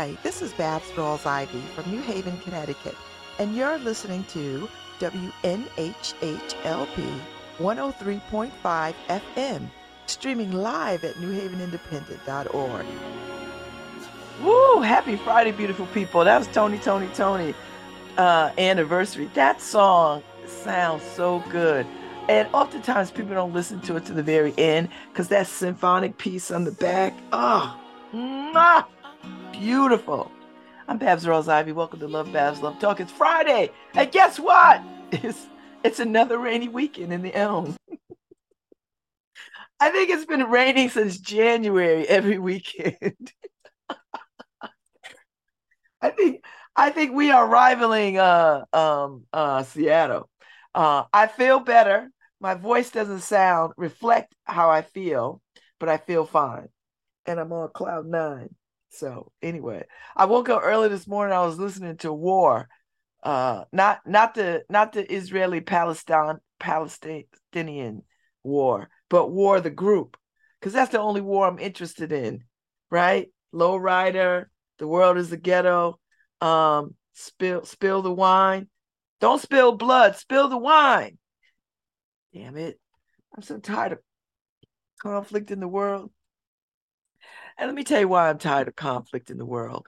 Hi, this is Babz Rawls Ivy from New Haven, Connecticut, and you're listening to WNHHLP 103.5 FM, streaming live at newhavenindependent.org. Woo! Happy Friday, beautiful people. That was Tony, Tony, Tony uh, anniversary. That song sounds so good. And oftentimes people don't listen to it to the very end because that symphonic piece on the back, oh, mwah, beautiful. I'm Babz Rawls Ivy. Welcome to Love Babz Love Talk. It's Friday. And guess what? It's, it's another rainy weekend in the Elm. I think it's been raining since January every weekend. I think I think we are rivaling uh um uh Seattle. Uh I feel better. My voice doesn't sound reflect how I feel, but I feel fine. And I'm on cloud nine. So anyway, I woke up early this morning. I was listening to War, uh, not not the not the Israeli Palestine Palestinian war, but War the group, because that's the only war I'm interested in, right? Low rider, the world is a ghetto. Um, spill spill the wine. Don't spill blood. Spill the wine. Damn it! I'm so tired of conflict in the world. And let me tell you why I'm tired of conflict in the world.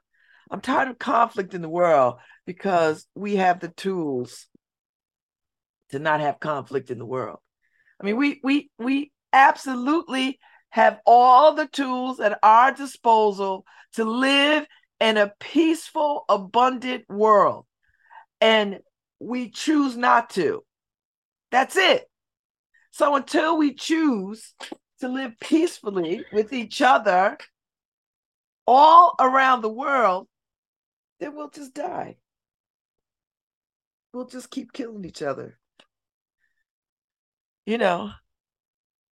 I'm tired of conflict in the world because we have the tools to not have conflict in the world. I mean, we we we absolutely have all the tools at our disposal to live in a peaceful, abundant world. And we choose not to. That's it. So until we choose to live peacefully with each other all around the world, then we'll just die. We'll just keep killing each other. You know,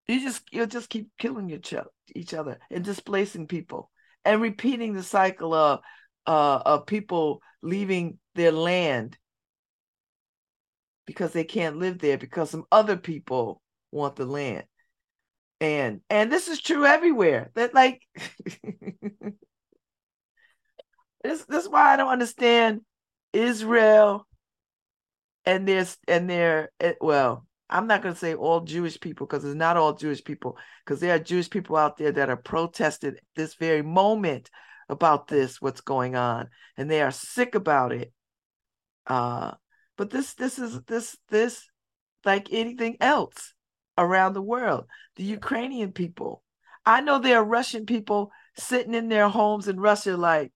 you just you'll just keep killing each other, each other and displacing people and repeating the cycle of uh, of people leaving their land because they can't live there because some other people want the land and and this is true everywhere. That like this this is why i don't understand israel and there's and their eh, well i'm not going to say all jewish people because it's not all jewish people because there are jewish people out there that are protested this very moment about this what's going on and they are sick about it. Uh but this this is this this like anything else around the world. The Ukrainian people. I know there are Russian people sitting in their homes in Russia like,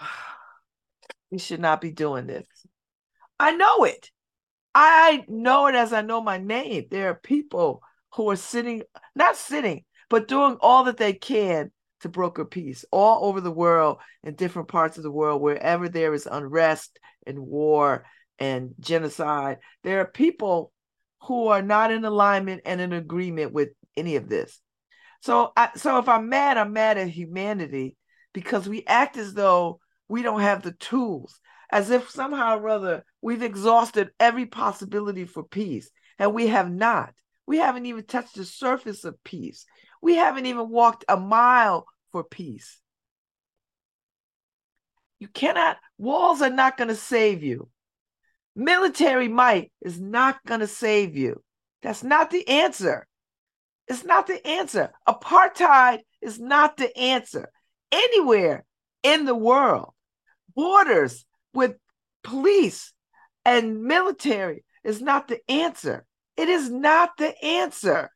we should not be doing this. I know it. I know it as I know my name. There are people who are sitting, not sitting, but doing all that they can to broker peace all over the world, in different parts of the world, wherever there is unrest and war and genocide. There are people who are not in alignment and in agreement with any of this. So, I, so if I'm mad, I'm mad at humanity because we act as though we don't have the tools, as if somehow or other we've exhausted every possibility for peace, and we have not. We haven't even touched the surface of peace. We haven't even walked a mile for peace. You cannot, walls are not going to save you. Military might is not going to save you. That's not the answer. It's not the answer. Apartheid is not the answer. Anywhere in the world, borders with police and military is not the answer. It is not the answer.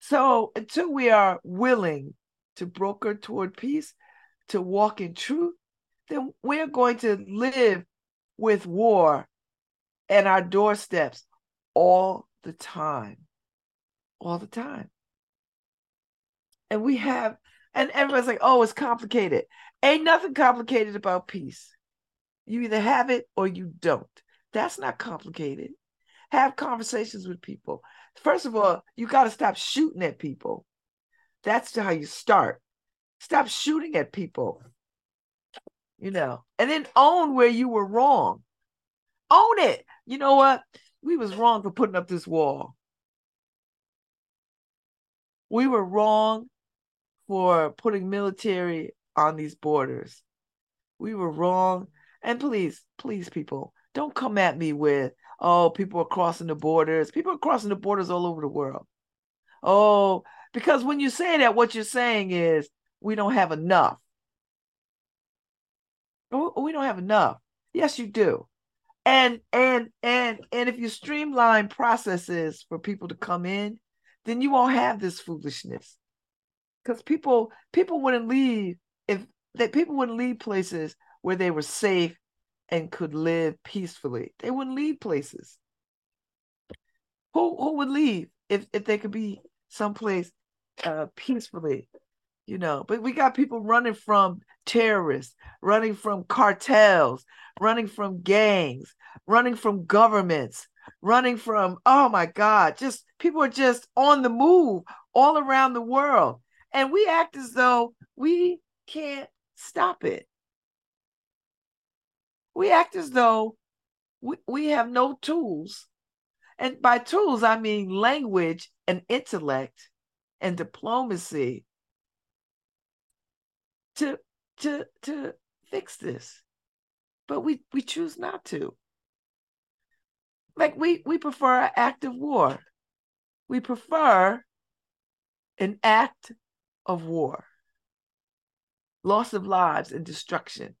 So until we are willing to broker toward peace, to walk in truth, then we're going to live with war at our doorsteps all the time. All the time. And we have, and everyone's like, oh, it's complicated. Ain't nothing complicated about peace. You either have it or you don't. That's not complicated. Have conversations with people. First of all, you got to stop shooting at people. That's how you start. Stop shooting at people you know, and then own where you were wrong. Own it. You know what? We was wrong for putting up this wall. We were wrong for putting military on these borders. We were wrong. And please, please, people, don't come at me with, oh, people are crossing the borders. People are crossing the borders all over the world. Oh, because when you say that, what you're saying is we don't have enough. Oh, we don't have enough. Yes, you do. And and and and if you streamline processes for people to come in, then you won't have this foolishness. Because people people wouldn't leave if that people wouldn't leave places where they were safe and could live peacefully. They wouldn't leave places. Who who would leave if if they could be someplace uh, peacefully? You know, but we got people running from terrorists, running from cartels, running from gangs, running from governments, running from oh my God, just people are just on the move all around the world. And we act as though we can't stop it. We act as though we, we have no tools. And by tools, I mean language and intellect and diplomacy to to to fix this. But we we choose not to. Like we we prefer an act of war. We prefer an act of war. Loss of lives and destruction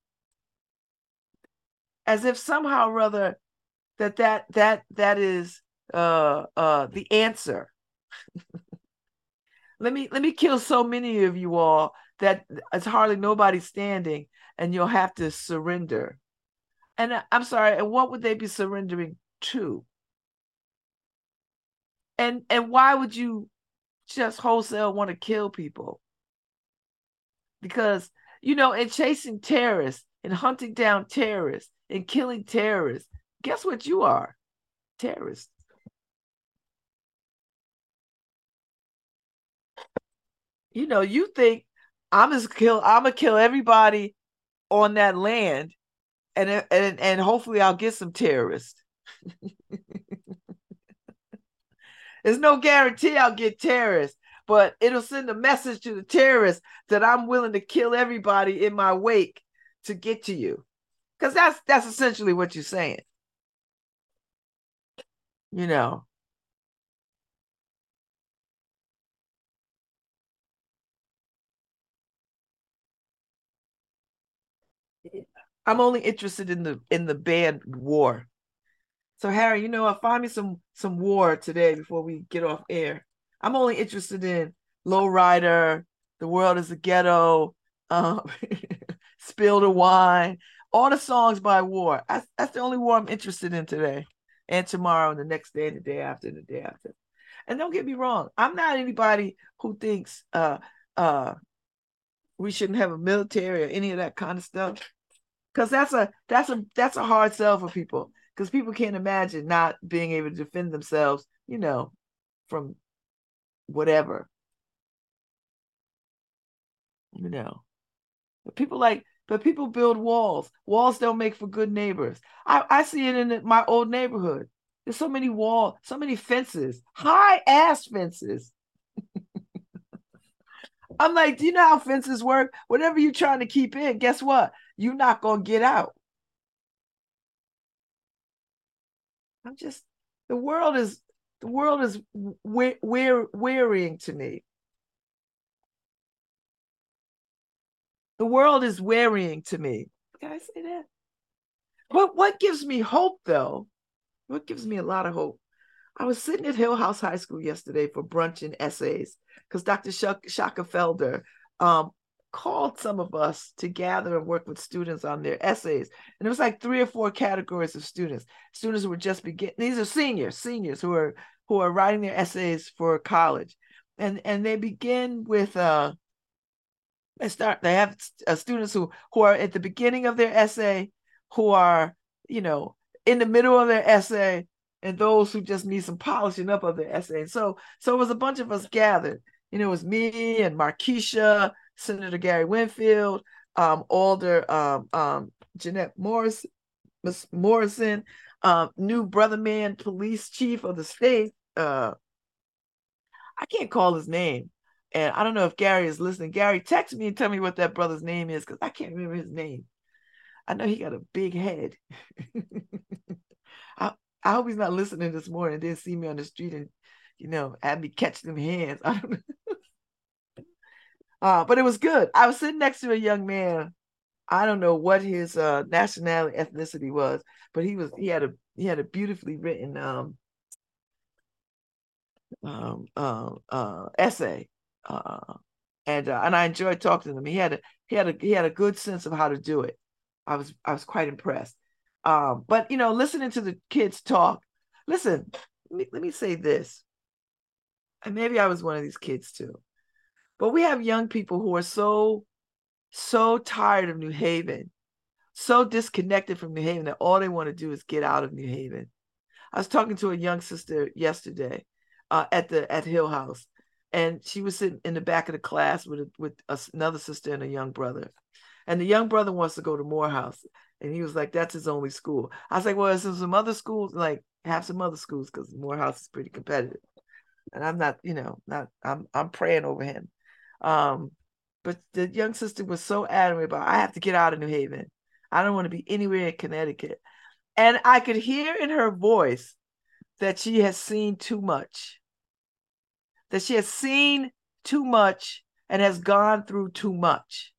as if somehow or other that that that that is uh uh the answer let me let me kill so many of you all that it's hardly nobody standing and you'll have to surrender and uh, i'm sorry and what would they be surrendering to and and why would you just wholesale want to kill people because you know in chasing terrorists and hunting down terrorists and killing terrorists. Guess what you are? Terrorists. You know, you think I'm just kill I'm gonna kill everybody on that land and and and hopefully I'll get some terrorists. There's no guarantee I'll get terrorists, but it'll send a message to the terrorists that I'm willing to kill everybody in my wake to get to you. Because that's that's essentially what you're saying. You know i'm only interested in the in the band war so harry you know find me some some war today before we get off air i'm only interested in low rider the world is a ghetto um spill the wine all the songs by War. That's, that's the only war I'm interested in today, and tomorrow, and the next day, and the day after, and the day after. And don't get me wrong, I'm not anybody who thinks uh uh we shouldn't have a military or any of that kind of stuff. Cause that's a that's a that's a hard sell for people. Because people can't imagine not being able to defend themselves, you know, from whatever. You know. But people like but people build walls. Walls don't make for good neighbors. I, I see it in my old neighborhood. There's so many walls, so many fences, high ass fences. I'm like, do you know how fences work? Whatever you're trying to keep in, guess what? You're not gonna get out. I'm just the world is the world is we- we're wearying to me. The world is wearying to me. Can I say that? What what gives me hope though? What gives me a lot of hope? I was sitting at Hillhouse High School yesterday for brunch and essays because Dr. Shaka Felder um, called some of us to gather and work with students on their essays. And it was like three or four categories of students. Students who were just beginning, these are seniors, seniors who are who are writing their essays for college. And and they begin with uh they start they have uh, students who who are at the beginning of their essay who are you know in the middle of their essay and those who just need some polishing up of their essay and so so it was a bunch of us gathered you know it was me and markeisha senator gary winfield um, alder um, um, jeanette morris Miss morrison um, new brother man police chief of the state uh, i can't call his name and I don't know if Gary is listening. Gary, text me and tell me what that brother's name is because I can't remember his name. I know he got a big head. I, I hope he's not listening this morning. Didn't see me on the street and, you know, have me catch them hands. I don't know. Uh, but it was good. I was sitting next to a young man. I don't know what his uh, nationality, ethnicity was, but he was he had a he had a beautifully written um um uh, uh essay uh and uh, and I enjoyed talking to him. He had a he had a he had a good sense of how to do it. I was I was quite impressed. Um, but you know, listening to the kids talk, listen, let me, let me say this. And maybe I was one of these kids too. But we have young people who are so, so tired of New Haven, so disconnected from New Haven that all they want to do is get out of New Haven. I was talking to a young sister yesterday uh, at the at Hillhouse, and she was sitting in the back of the class with with another sister and a young brother. And the young brother wants to go to Morehouse. And he was like, that's his only school. I was like, well, there's some other schools, like have some other schools because Morehouse is pretty competitive. And I'm not, you know, not I'm I'm praying over him. Um, but the young sister was so adamant about I have to get out of New Haven. I don't want to be anywhere in Connecticut. And I could hear in her voice that she has seen too much. That she has seen too much and has gone through too much.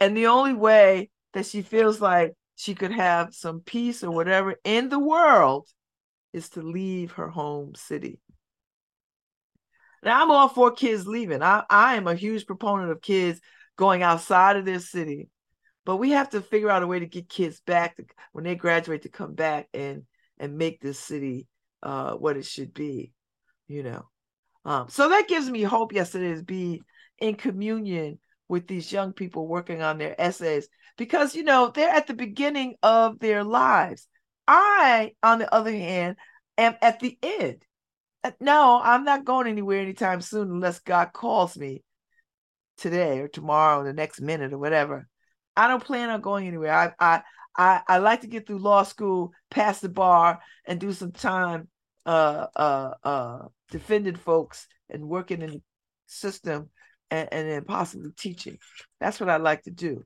And the only way that she feels like she could have some peace or whatever in the world is to leave her home city. Now, I'm all for kids leaving. I, I am a huge proponent of kids going outside of their city, but we have to figure out a way to get kids back to, when they graduate to come back and and make this city uh, what it should be, you know. Um, so that gives me hope yesterday to be in communion with these young people working on their essays because you know they're at the beginning of their lives i on the other hand am at the end no i'm not going anywhere anytime soon unless god calls me today or tomorrow or the next minute or whatever i don't plan on going anywhere i i i, I like to get through law school pass the bar and do some time uh uh uh defending folks and working in the system and, and then possibly teaching. That's what I like to do.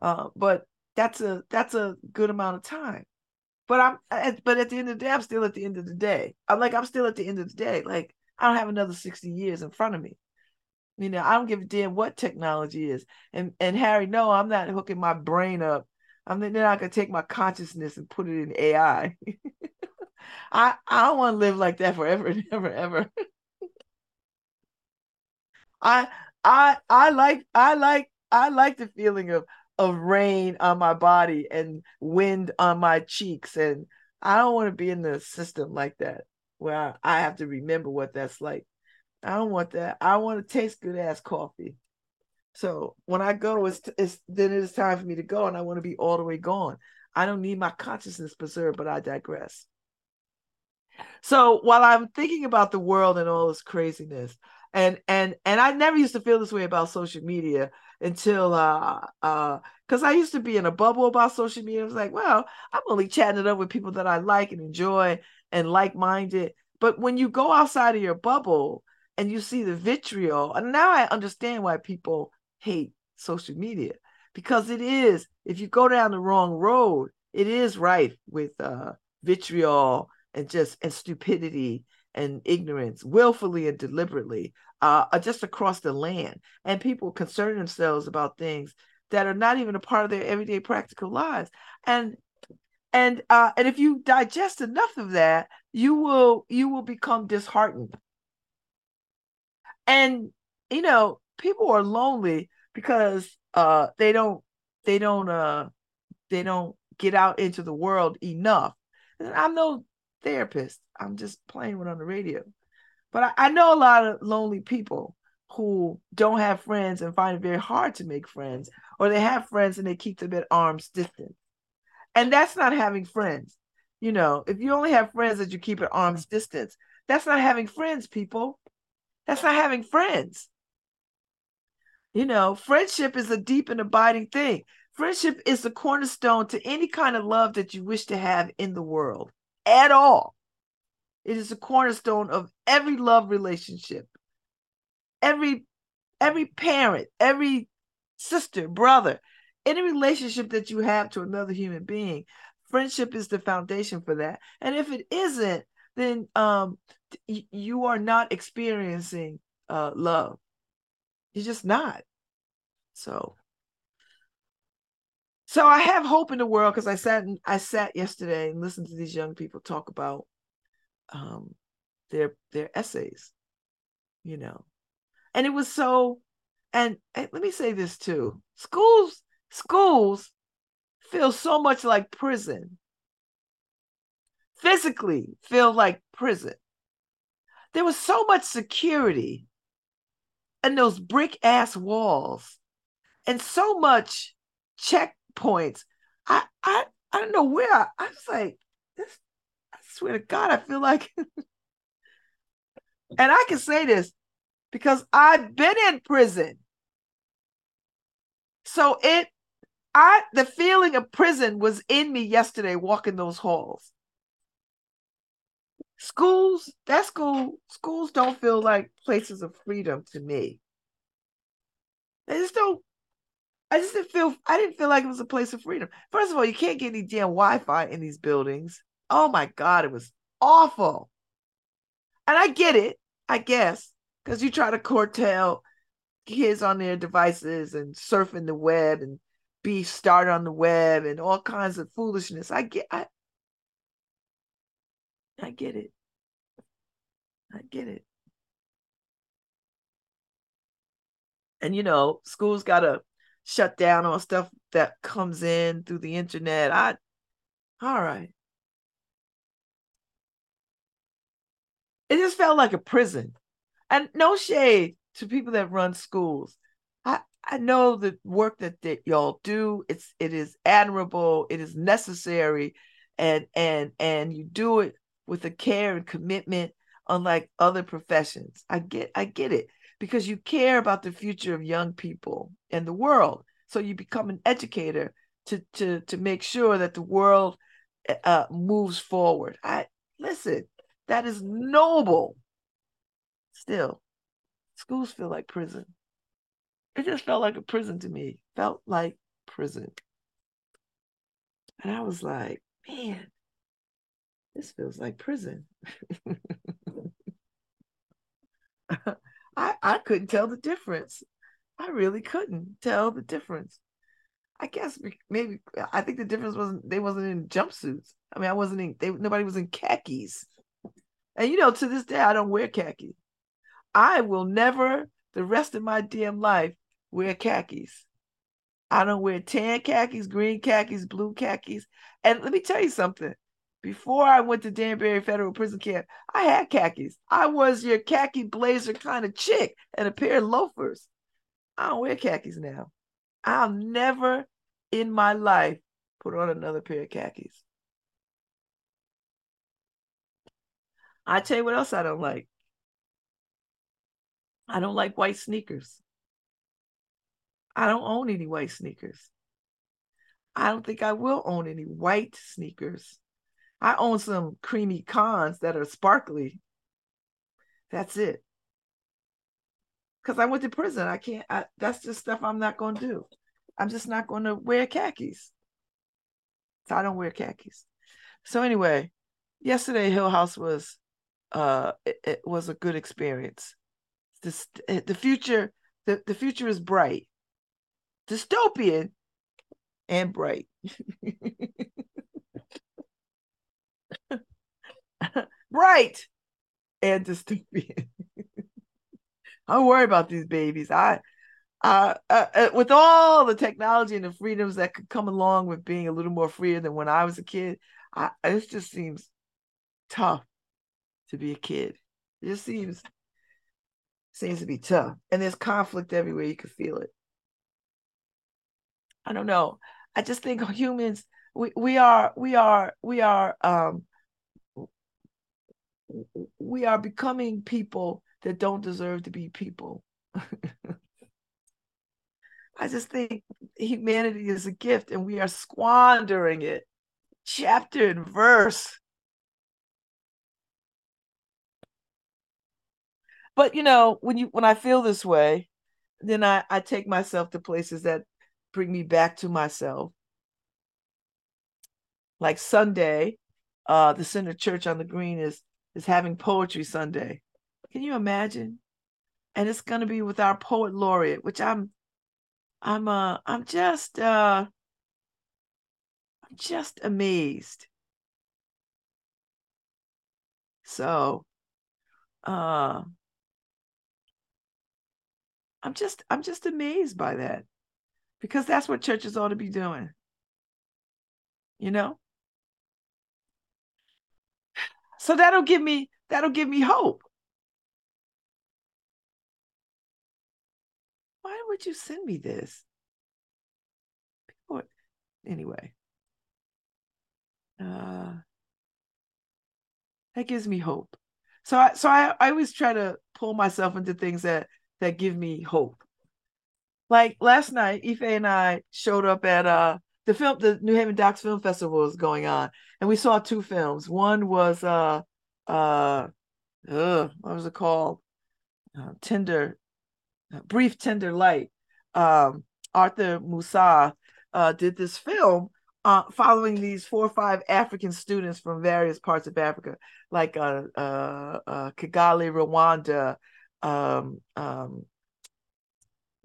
Uh, but that's a that's a good amount of time. But I'm at, but at the end of the day, I'm still at the end of the day. I'm like I'm still at the end of the day. Like I don't have another 60 years in front of me. You know, I don't give a damn what technology is. And and Harry, no, I'm not hooking my brain up. I'm not gonna take my consciousness and put it in AI. I I don't want to live like that forever and ever ever. I I I like I like I like the feeling of of rain on my body and wind on my cheeks and I don't want to be in the system like that where I have to remember what that's like. I don't want that. I want to taste good ass coffee. So when I go, it's, it's then it's time for me to go, and I want to be all the way gone. I don't need my consciousness preserved, but I digress. So while I'm thinking about the world and all this craziness, and and and I never used to feel this way about social media until uh uh because I used to be in a bubble about social media. I was like, well, I'm only chatting it up with people that I like and enjoy and like-minded. But when you go outside of your bubble and you see the vitriol, and now I understand why people hate social media because it is if you go down the wrong road, it is rife with uh vitriol and just and stupidity and ignorance willfully and deliberately uh, just across the land and people concern themselves about things that are not even a part of their everyday practical lives and and uh, and if you digest enough of that you will you will become disheartened and you know people are lonely because uh they don't they don't uh they don't get out into the world enough and i'm no therapist. I'm just playing one on the radio. But I, I know a lot of lonely people who don't have friends and find it very hard to make friends, or they have friends and they keep them at arm's distance. And that's not having friends. You know, if you only have friends that you keep at arm's distance, that's not having friends, people. That's not having friends. You know, friendship is a deep and abiding thing. Friendship is the cornerstone to any kind of love that you wish to have in the world at all. It is a cornerstone of every love relationship. Every every parent, every sister, brother, any relationship that you have to another human being, friendship is the foundation for that. And if it isn't, then um, you are not experiencing uh, love. You're just not. So, so I have hope in the world because I sat and I sat yesterday and listened to these young people talk about um, their their essays, you know, and it was so. And, and let me say this too: schools schools feel so much like prison. Physically feel like prison. There was so much security and those brick ass walls and so much checkpoints. I I I don't know where I, I was like, this swear to God, I feel like and I can say this because I've been in prison. So it I the feeling of prison was in me yesterday walking those halls. Schools, that school, schools don't feel like places of freedom to me. They just don't. I just didn't feel. I didn't feel like it was a place of freedom. First of all, you can't get any damn Wi-Fi in these buildings. Oh my god, it was awful. And I get it, I guess, because you try to curtail kids on their devices and surfing the web and be started on the web and all kinds of foolishness. I get I I get it. I get it. And you know, schools gotta shut down on stuff that comes in through the internet. I all right. It just felt like a prison. And no shade to people that run schools. I, I know the work that, that y'all do. It's it is admirable. It is necessary, and and and you do it with a care and commitment, unlike other professions. I get I get it because you care about the future of young people and the world. So you become an educator to to to make sure that the world uh, moves forward. I listen. That is noble. Still, schools feel like prison. It just felt like a prison to me. Felt like prison. And I was like, man, this feels like prison. I, I couldn't tell the difference. I really couldn't tell the difference. I guess maybe I think the difference wasn't they wasn't in jumpsuits. I mean, I wasn't in they nobody was in khakis. And you know, to this day, I don't wear khaki. I will never, the rest of my damn life, wear khakis. I don't wear tan khakis, green khakis, blue khakis. And let me tell you something. Before I went to Danbury Federal Prison Camp, I had khakis. I was your khaki blazer kind of chick and a pair of loafers. I don't wear khakis now. I'll never in my life put on another pair of khakis. I tell you what else I don't like. I don't like white sneakers. I don't own any white sneakers. I don't think I will own any white sneakers. I own some creamy cons that are sparkly. That's it. Because I went to prison. I can't, I, that's just stuff I'm not going to do. I'm just not going to wear khakis. So I don't wear khakis. So anyway, yesterday Hillhouse was uh it, it was a good experience. This the future the, the future is bright dystopian and bright. bright and dystopian. I worry about these babies. I, uh, uh, with all the technology and the freedoms that could come along with being a little more freer than when I was a kid, I, it just seems tough to be a kid. It just seems seems to be tough, and there's conflict everywhere. You can feel it. I don't know. I just think humans we we are we are we are um we are becoming people that don't deserve to be people. I just think humanity is a gift and we are squandering it chapter and verse. But you know, when you when I feel this way, then I, I take myself to places that bring me back to myself. Like Sunday, uh, the Center Church on the Green is is having poetry Sunday. Can you imagine? And it's gonna be with our poet laureate, which I'm I'm uh I'm just uh I'm just amazed. So uh I'm just I'm just amazed by that. Because that's what churches ought to be doing. You know? So that'll give me that'll give me hope. Why would you send me this? Anyway. Uh that gives me hope. So I so I, I always try to pull myself into things that that give me hope. Like last night, Ife and I showed up at uh the film the New Haven Docs Film Festival was going on, and we saw two films. One was uh uh, what was it called? Uh, tender, uh, brief tender light. Um, Arthur Musah uh, did this film uh, following these four or five African students from various parts of Africa, like uh, uh, uh Kigali, Rwanda, um, um,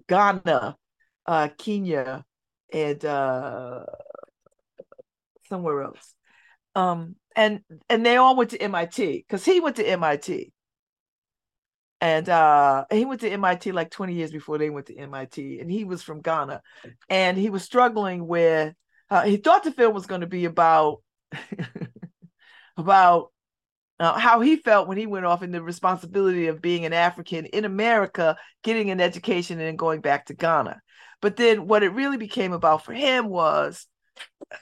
Ghana, uh, Kenya, and uh, somewhere else. Um, and and they all went to MIT because he went to MIT. And uh, he went to MIT like 20 years before they went to MIT, and he was from Ghana, and he was struggling with. Uh, he thought the film was going to be about about uh, how he felt when he went off in the responsibility of being an African in America, getting an education, and then going back to Ghana. But then what it really became about for him was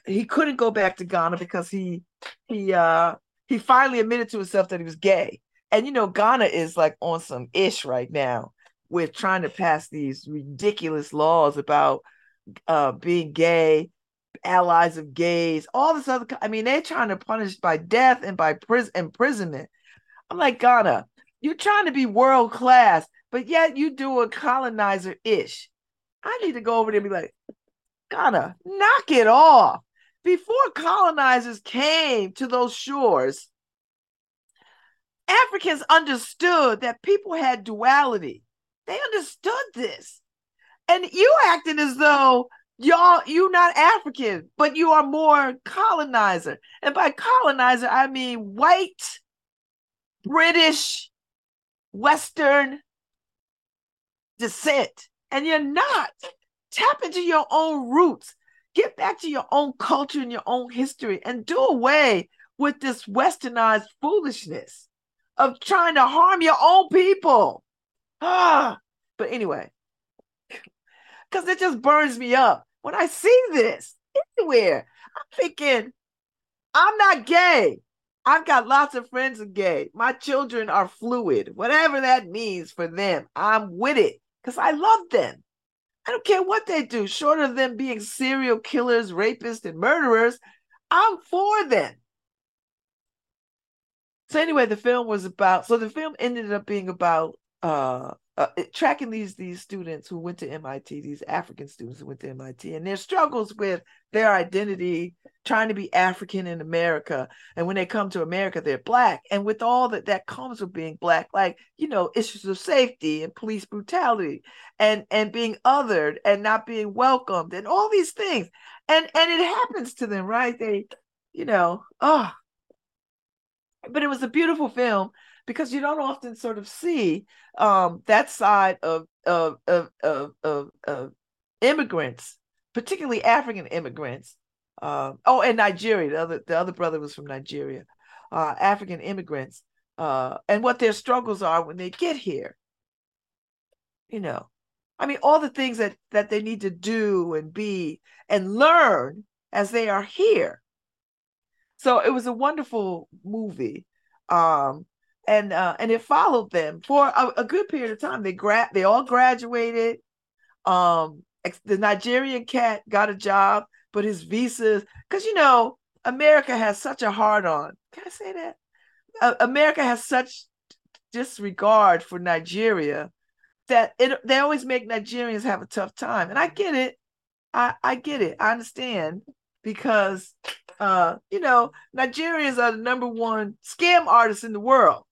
he couldn't go back to Ghana because he he uh he finally admitted to himself that he was gay. And you know, Ghana is like on some ish right now with trying to pass these ridiculous laws about uh being gay, allies of gays, all this other I mean, they're trying to punish by death and by prison imprisonment. I'm like, Ghana, you're trying to be world class, but yet you do a colonizer ish. I need to go over there and be like, Ghana, knock it off. Before colonizers came to those shores, Africans understood that people had duality. They understood this. And you acting as though y'all you're not African, but you are more colonizer. And by colonizer, I mean white, British, Western descent. And you're not. Tap into your own roots. Get back to your own culture and your own history and do away with this westernized foolishness of trying to harm your own people. Ah, but anyway, because it just burns me up when I see this anywhere. I'm thinking, I'm not gay. I've got lots of friends are gay. My children are fluid, whatever that means for them. I'm with it because I love them. I don't care what they do, short of them being serial killers, rapists, and murderers. I'm for them. So anyway, the film was about. So the film ended up being about uh, uh, tracking these these students who went to MIT, these African students who went to MIT, and their struggles with their identity, trying to be African in America, and when they come to America, they're black, and with all that that comes with being black, like you know issues of safety and police brutality, and and being othered and not being welcomed, and all these things, and and it happens to them, right? They, you know, oh, but it was a beautiful film because you don't often sort of see um, that side of of, of of of of immigrants, particularly African immigrants. Uh, oh, and Nigeria. The other the other brother was from Nigeria. Uh, African immigrants uh, and what their struggles are when they get here. You know, I mean, all the things that that they need to do and be and learn as they are here. So it was a wonderful movie. Um, and uh, and it followed them for a, a good period of time. They grad they all graduated. Um, the Nigerian cat got a job, but his visas because you know America has such a hard on. Can I say that? Uh, America has such disregard for Nigeria that it they always make Nigerians have a tough time. And I get it. I, I get it. I understand because uh, you know, Nigerians are the number one scam artists in the world.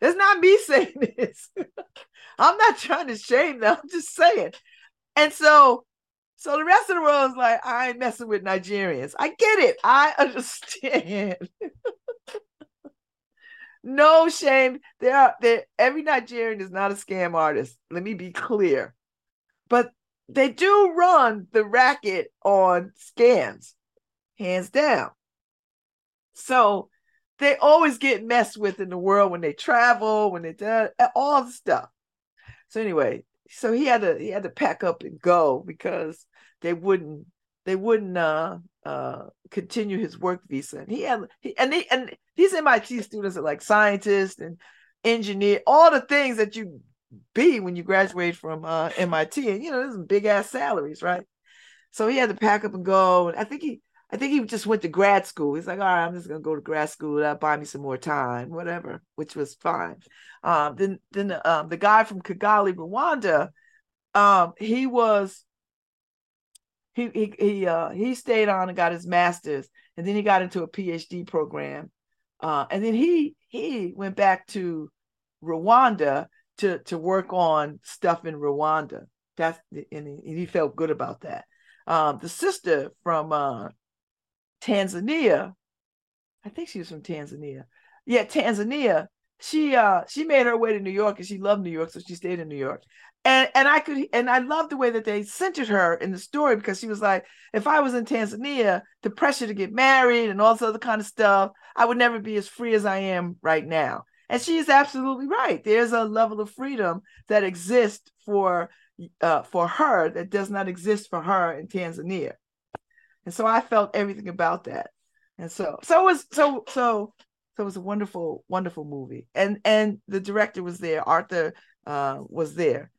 It's not me saying this. I'm not trying to shame them. I'm just saying. And so so the rest of the world is like, I ain't messing with Nigerians. I get it. I understand. no shame. There are there every Nigerian is not a scam artist. Let me be clear. But they do run the racket on scams, hands down. So they always get messed with in the world when they travel, when they do all the stuff. So anyway, so he had to he had to pack up and go because they wouldn't they wouldn't uh uh continue his work visa. And he had he, and they and these MIT students are like scientists and engineer, all the things that you be when you graduate from uh, MIT. And you know, there's big ass salaries, right? So he had to pack up and go. And I think he I think he just went to grad school. He's like, all right, I'm just gonna go to grad school. That'll buy me some more time, whatever, which was fine. Um, then then um, the guy from Kigali, Rwanda, um, he was he he he uh he stayed on and got his master's, and then he got into a PhD program, uh, and then he he went back to Rwanda to to work on stuff in Rwanda. That's and he, he felt good about that. Um, the sister from uh, Tanzania, I think she was from Tanzania. Yeah, Tanzania. She uh she made her way to New York and she loved New York, so she stayed in New York and and I could and I love the way that they centered her in the story because she was like, if I was in Tanzania, the pressure to get married and all this other kind of stuff, I would never be as free as I am right now. And she is absolutely right. There's a level of freedom that exists for uh, for her that does not exist for her in Tanzania. And so I felt everything about that. And so so it was so so so it was a wonderful wonderful movie. And and the director was there. Arthur uh, was there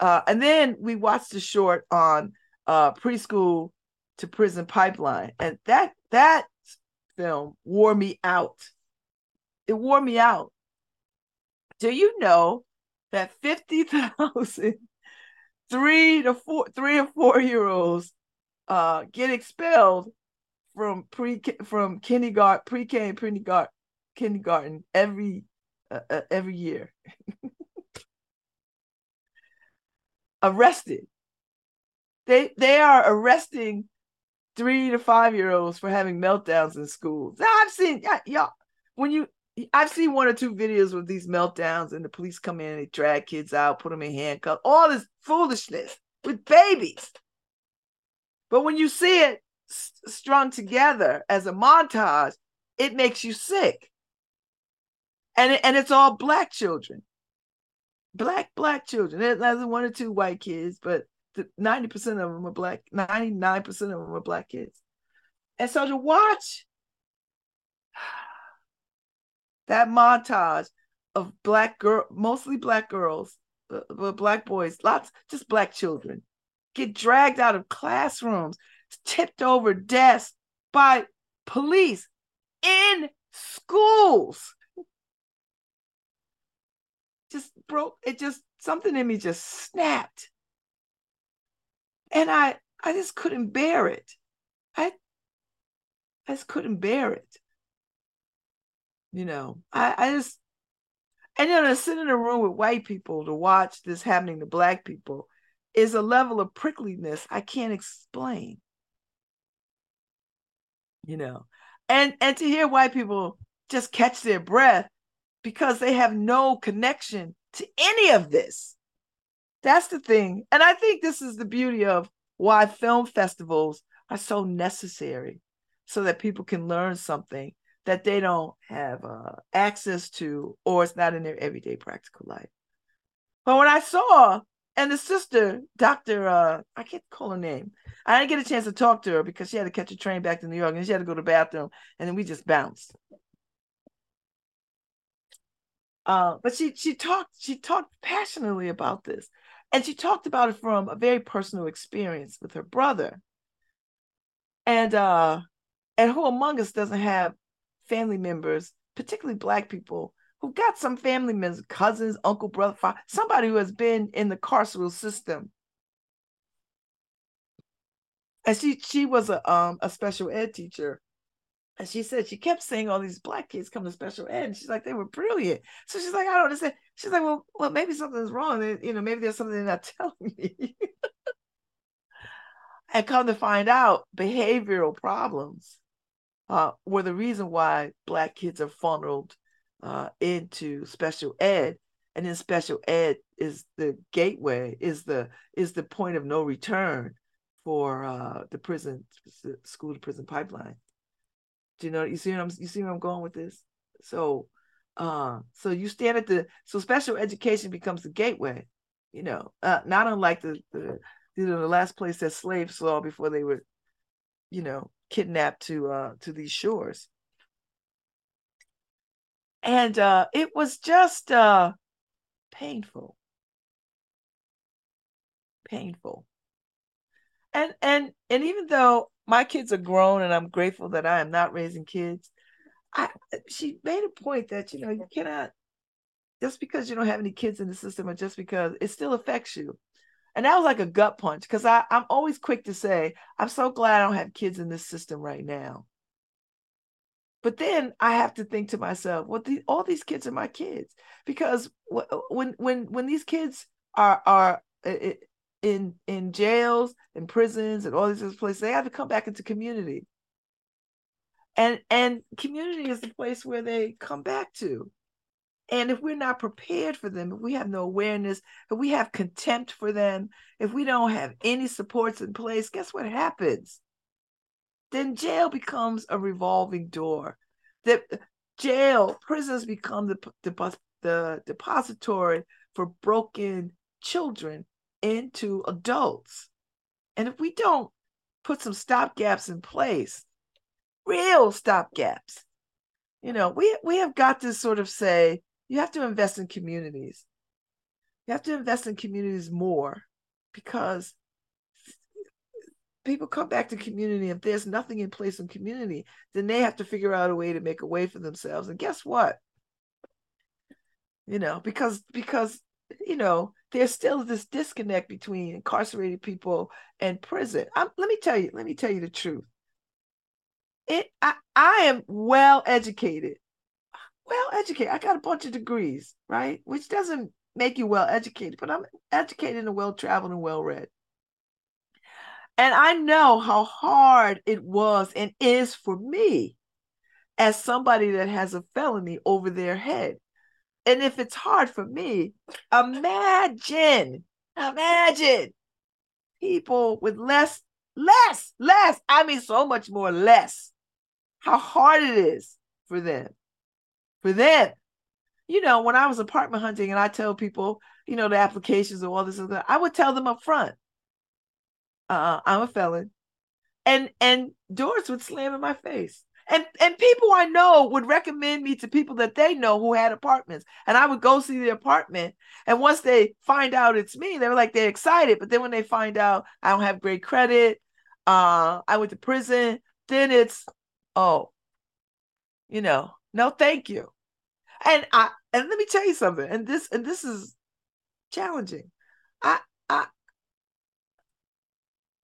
uh, and then we watched the short on uh, preschool to prison pipeline, and that that film wore me out. It wore me out. Do you know that fifty thousand three to four three or four year olds uh, get expelled from pre from kindergarten pre-K and kindergarten kindergarten every uh, uh every year. arrested. They they are arresting three to five year olds for having meltdowns in schools. Now I've seen y'all when you I've seen one or two videos with these meltdowns and the police come in and they drag kids out, put them in handcuffs, all this foolishness with babies. But when you see it strung together as a montage, it makes you sick. And, and it's all black children black black children. There's one or two white kids, but ninety percent of them are black. Ninety nine percent of them are black kids. And so to watch that montage of black girl, mostly black girls, but black boys, lots just black children, get dragged out of classrooms, tipped over desks by police in schools. Just broke it just something in me just snapped. And i i just couldn't bear it. I i just couldn't bear it. You know i i just and you know to sit in a room with white people to watch this happening to black people is a level of prickliness i can't explain you know and and to hear white people just catch their breath because they have no connection to any of this. That's the thing. And I think this is the beauty of why film festivals are so necessary so that people can learn something that they don't have uh, access to or it's not in their everyday practical life. But when I saw, and the sister, Dr. Uh, I can't call her name. I didn't get a chance to talk to her because she had to catch a train back to New York and she had to go to the bathroom. And then we just bounced. Uh, but she she talked she talked passionately about this, and she talked about it from a very personal experience with her brother. And uh, and who among us doesn't have family members, particularly Black people, who got some family members, cousins, uncle, brother, father, somebody who has been in the carceral system. And she she was a um a special ed teacher. And she said she kept saying all these black kids come to special ed. And she's like, they were brilliant. So she's like, I don't understand. She's like, well, well, maybe something's wrong. You know, maybe there's something they're not telling me. and come to find out, behavioral problems uh, were the reason why black kids are funneled uh, into special ed and then special ed is the gateway is the is the point of no return for uh, the prison school to prison pipeline. Do you know you see what i'm you see where i'm going with this? So uh so you stand at the so special education becomes the gateway you know uh, not unlike the the you know the last place that slaves saw before they were you know kidnapped to uh to these shores and uh, it was just uh, painful. Painful. And and and even though my kids are grown and i'm grateful that i am not raising kids i she made a point that you know you cannot just because you don't have any kids in the system or just because it still affects you. And that was like a gut punch because i'm always quick to say i'm so glad i don't have kids in this system right now but then I have to think to myself, well, the, all these kids are my kids because uh, when when when these kids are are uh, uh, in in jails and prisons and all these other places, they have to come back into community. And and community is the place where they come back to. And if we're not prepared for them, if we have no awareness, if we have contempt for them, if we don't have any supports in place, guess what happens? Then jail becomes a revolving door. That jail, prisons become the, the, the depository for broken children into adults. And if we don't put some stopgaps in place, real stopgaps, you know, we we have got to sort of say you have to invest in communities. You have to invest in communities more because people come back to community if there's nothing in place in community then they have to figure out a way to make a way for themselves. And guess what? You know because because you know there's still this disconnect between incarcerated people and prison. I'm, let me tell you let me tell you the truth. It I, I am well educated well educated. I got a bunch of degrees right? Which doesn't make you well educated but i'm educated and well traveled and well read and I know how hard it was and is for me as somebody that has a felony over their head. And if it's hard for me, imagine, imagine people with less, less, less, I mean, so much more less, how hard it is for them. For them. You know, when I was apartment hunting and I tell people, you know, the applications and all this, I would tell them up front uh, I'm a felon, and and doors would slam in my face. And and people I know would recommend me to people that they know who had apartments, and I would go see the apartment. And once they find out it's me, they're like they're excited. But then when they find out I don't have great credit, uh, I went to prison, then it's oh, you know, no, thank you. And I and let me tell you something. And this and this is challenging. I I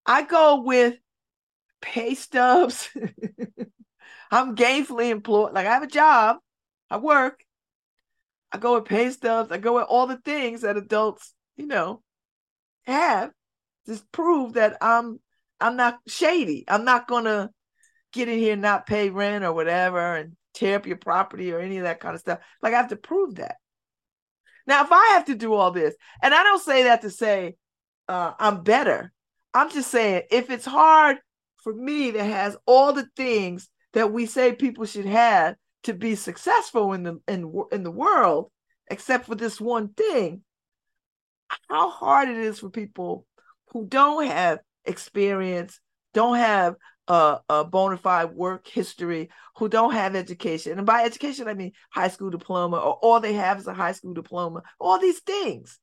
I go with pay stubs. I'm gainfully employed. Like I have a job, I work. I go with pay stubs. I go with all the things that adults, you know, have to prove that I'm I'm not shady. I'm not gonna get in here and not pay rent or whatever and tear up your property or any of that kind of stuff. Like I have to prove that. Now, if I have to do all this, and I don't say that to say uh, I'm better, I'm just saying, if it's hard for me that has all the things that we say people should have to be successful in the in, in the world, except for this one thing, how hard it is for people who don't have experience, don't have a, a bona fide work history, who don't have education. And by education, I mean high school diploma, or all they have is a high school diploma, all these things.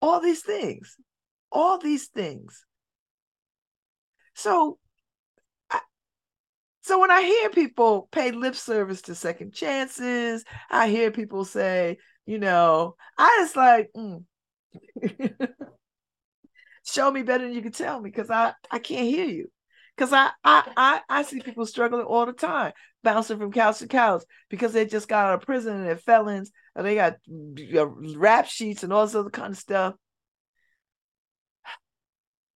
All these things all these things. So I, So when I hear people pay lip service to second chances, I hear people say, you know, I just like, mm. show me better than you can tell me because I, I can't hear you. Because I, I, I, I see people struggling all the time, bouncing from couch to couch because they just got out of prison and they're felons and they got rap sheets and all this other kind of stuff.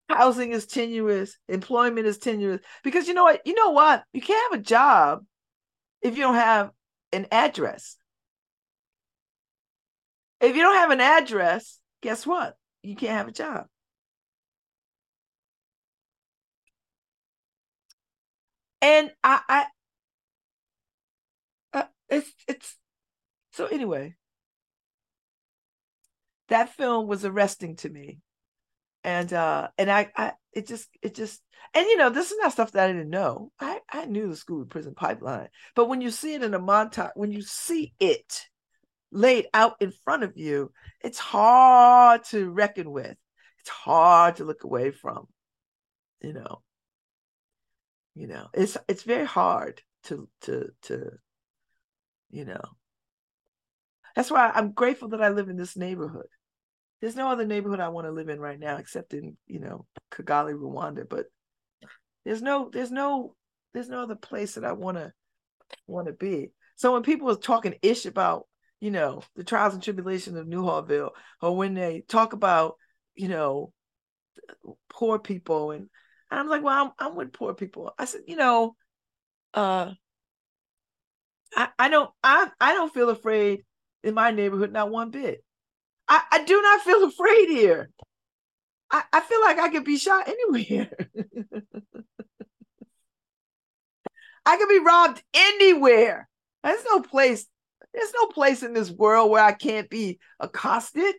Housing is tenuous, employment is tenuous because you know what? You know what? You can't have a job if you don't have an address. If you don't have an address, guess what? You can't have a job. And I, I, uh, it's it's so anyway. That film was arresting to me and uh and I, I it just it just and you know this is not stuff that I didn't know. I I knew the school prison pipeline, but when you see it in a montage, when you see it laid out in front of you, it's hard to reckon with. It's hard to look away from. You know. You know, it's it's very hard to to to you know. That's why I'm grateful that I live in this neighborhood there's no other neighborhood I want to live in right now except in, you know, Kigali, Rwanda. But there's no, there's no, there's no other place that I want to want to be. So when people are talking ish about, you know, the trials and tribulations of Newhallville, or when they talk about, you know, poor people, and, and I'm like, well, I'm, I'm with poor people. I said, you know, uh, I, I don't, I, I don't feel afraid in my neighborhood, not one bit. I, I do not feel afraid here. I, I feel like I could be shot anywhere. I could be robbed anywhere. There's no place. There's no place in this world where I can't be accosted.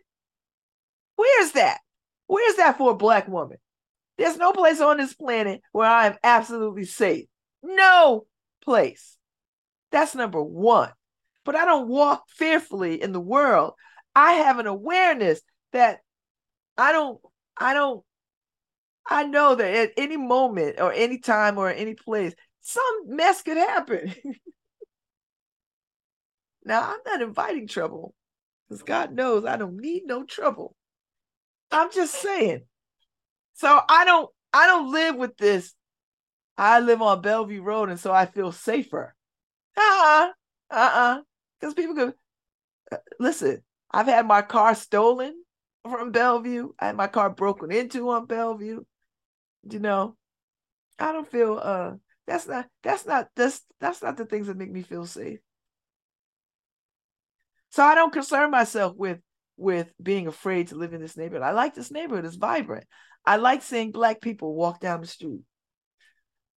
Where's that? Where's that for a black woman? There's no place on this planet where I am absolutely safe. No place. That's number one. But I don't walk fearfully in the world. I have an awareness that I don't, I don't, I know that at any moment or any time or any place, some mess could happen. now, I'm not inviting trouble because God knows I don't need no trouble. I'm just saying. So I don't, I don't live with this. I live on Bellevue Road, and so I feel safer. Uh-uh, uh-uh. Because people go, uh, listen, I've had my car stolen from Bellevue. I had my car broken into on Bellevue. You know, I don't feel uh that's not that's not that's that's not the things that make me feel safe. So I don't concern myself with with being afraid to live in this neighborhood. I like this neighborhood. It's vibrant. I like seeing black people walk down the street.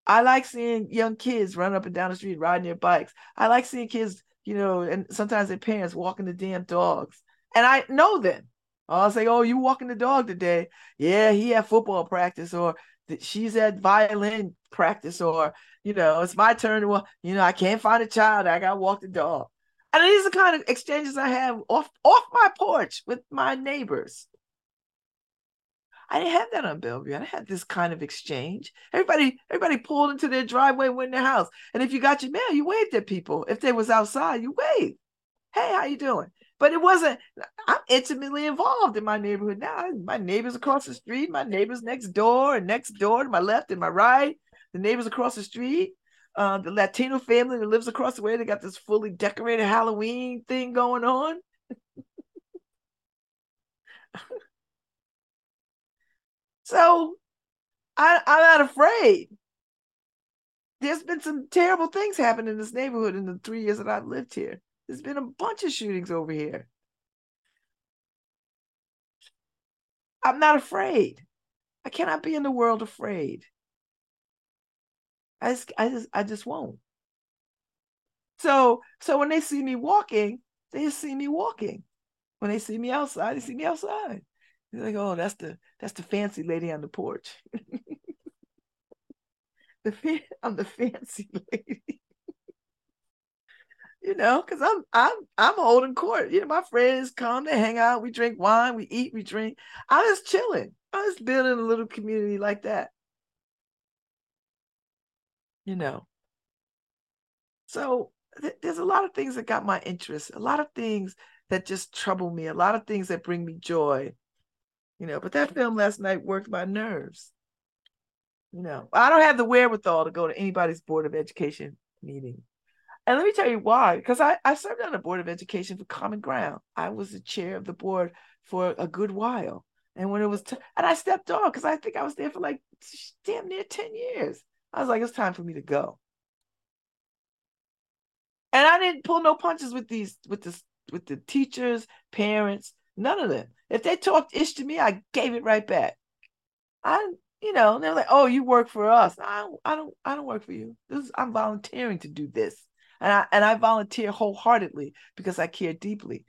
I like seeing young kids run up and down the street riding their bikes. I like seeing kids you know, and sometimes their parents walking the damn dogs. And I know them. I'll say, Oh, you walking the dog today? Yeah, he had football practice, or she's at violin practice, or you know, it's my turn. Well, you know, I can't find a child. I gotta walk the dog. And these are the kind of exchanges I have off off my porch with my neighbors. I didn't have that on Bellevue. I didn't have this kind of exchange. Everybody, everybody pulled into their driveway, went in their house. And if you got your mail, you waved at people. If they was outside, you waved. Hey, how you doing? But it wasn't, I'm intimately involved in my neighborhood now. My neighbors across the street, my neighbors next door and next door to my left and my right, the neighbors across the street. Uh, the Latino family that lives across the way, they got this fully decorated Halloween thing going on. So I, I'm not afraid. There's been some terrible things happen in this neighborhood in the three years that I've lived here. There's been a bunch of shootings over here. I'm not afraid. I cannot be in the world afraid. I just, I just, I just won't. So, so when they see me walking, they just see me walking. When they see me outside, they see me outside. He's like, oh, that's the that's the fancy lady on the porch. the I'm the fancy lady. you know, because I'm I'm I'm holding court. You know, my friends come, they hang out, we drink wine, we eat, we drink. I'm just chilling. I'm just building a little community like that. You know. So th- there's a lot of things that got my interest, a lot of things that just trouble me, a lot of things that bring me joy. You know, but that film last night worked my nerves. You know, I don't have the wherewithal to go to anybody's board of education meeting. And let me tell you why, because I, I served on the board of education for Common Ground. I was the chair of the board for a good while. And when it was, t- and I stepped off because I think I was there for like damn near 10 years. I was like, it's time for me to go. And I didn't pull no punches with these, with this, with the teachers, parents, none of them. If they talked ish to me, I gave it right back. I, you know, they're like, "Oh, you work for us." I, I don't, I don't work for you. This is, I'm volunteering to do this, and I and I volunteer wholeheartedly because I care deeply.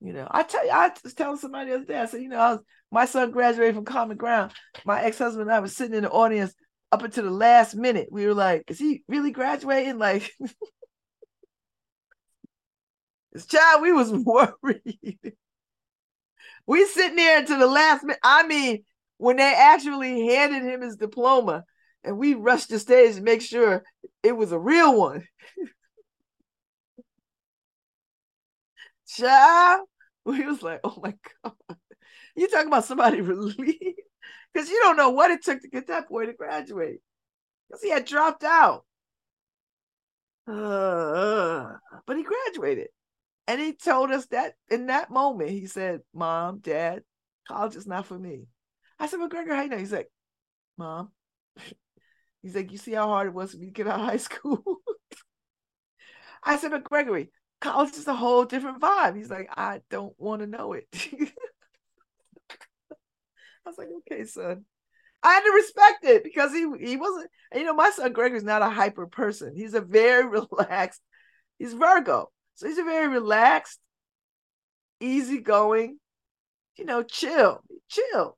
You know, I tell you, I was telling somebody the other day. I said, you know, was, my son graduated from Common Ground. My ex husband and I was sitting in the audience up until the last minute. We were like, "Is he really graduating?" Like, this child, we was worried. We sitting there until the last minute. I mean, when they actually handed him his diploma, and we rushed the stage to make sure it was a real one. Child, we was like, oh my God. You talking about somebody relieved? Because you don't know what it took to get that boy to graduate. Because he had dropped out. Uh, but he graduated. And he told us that in that moment, he said, Mom, Dad, college is not for me. I said, Well, Gregor, how you know? He's like, Mom. He's like, You see how hard it was for me to get out of high school? I said, But Gregory, college is a whole different vibe. He's like, I don't want to know it. I was like, okay, son. I had to respect it because he he wasn't, you know, my son Gregory's not a hyper person. He's a very relaxed, he's Virgo. So he's a very relaxed, easygoing, you know, chill, chill.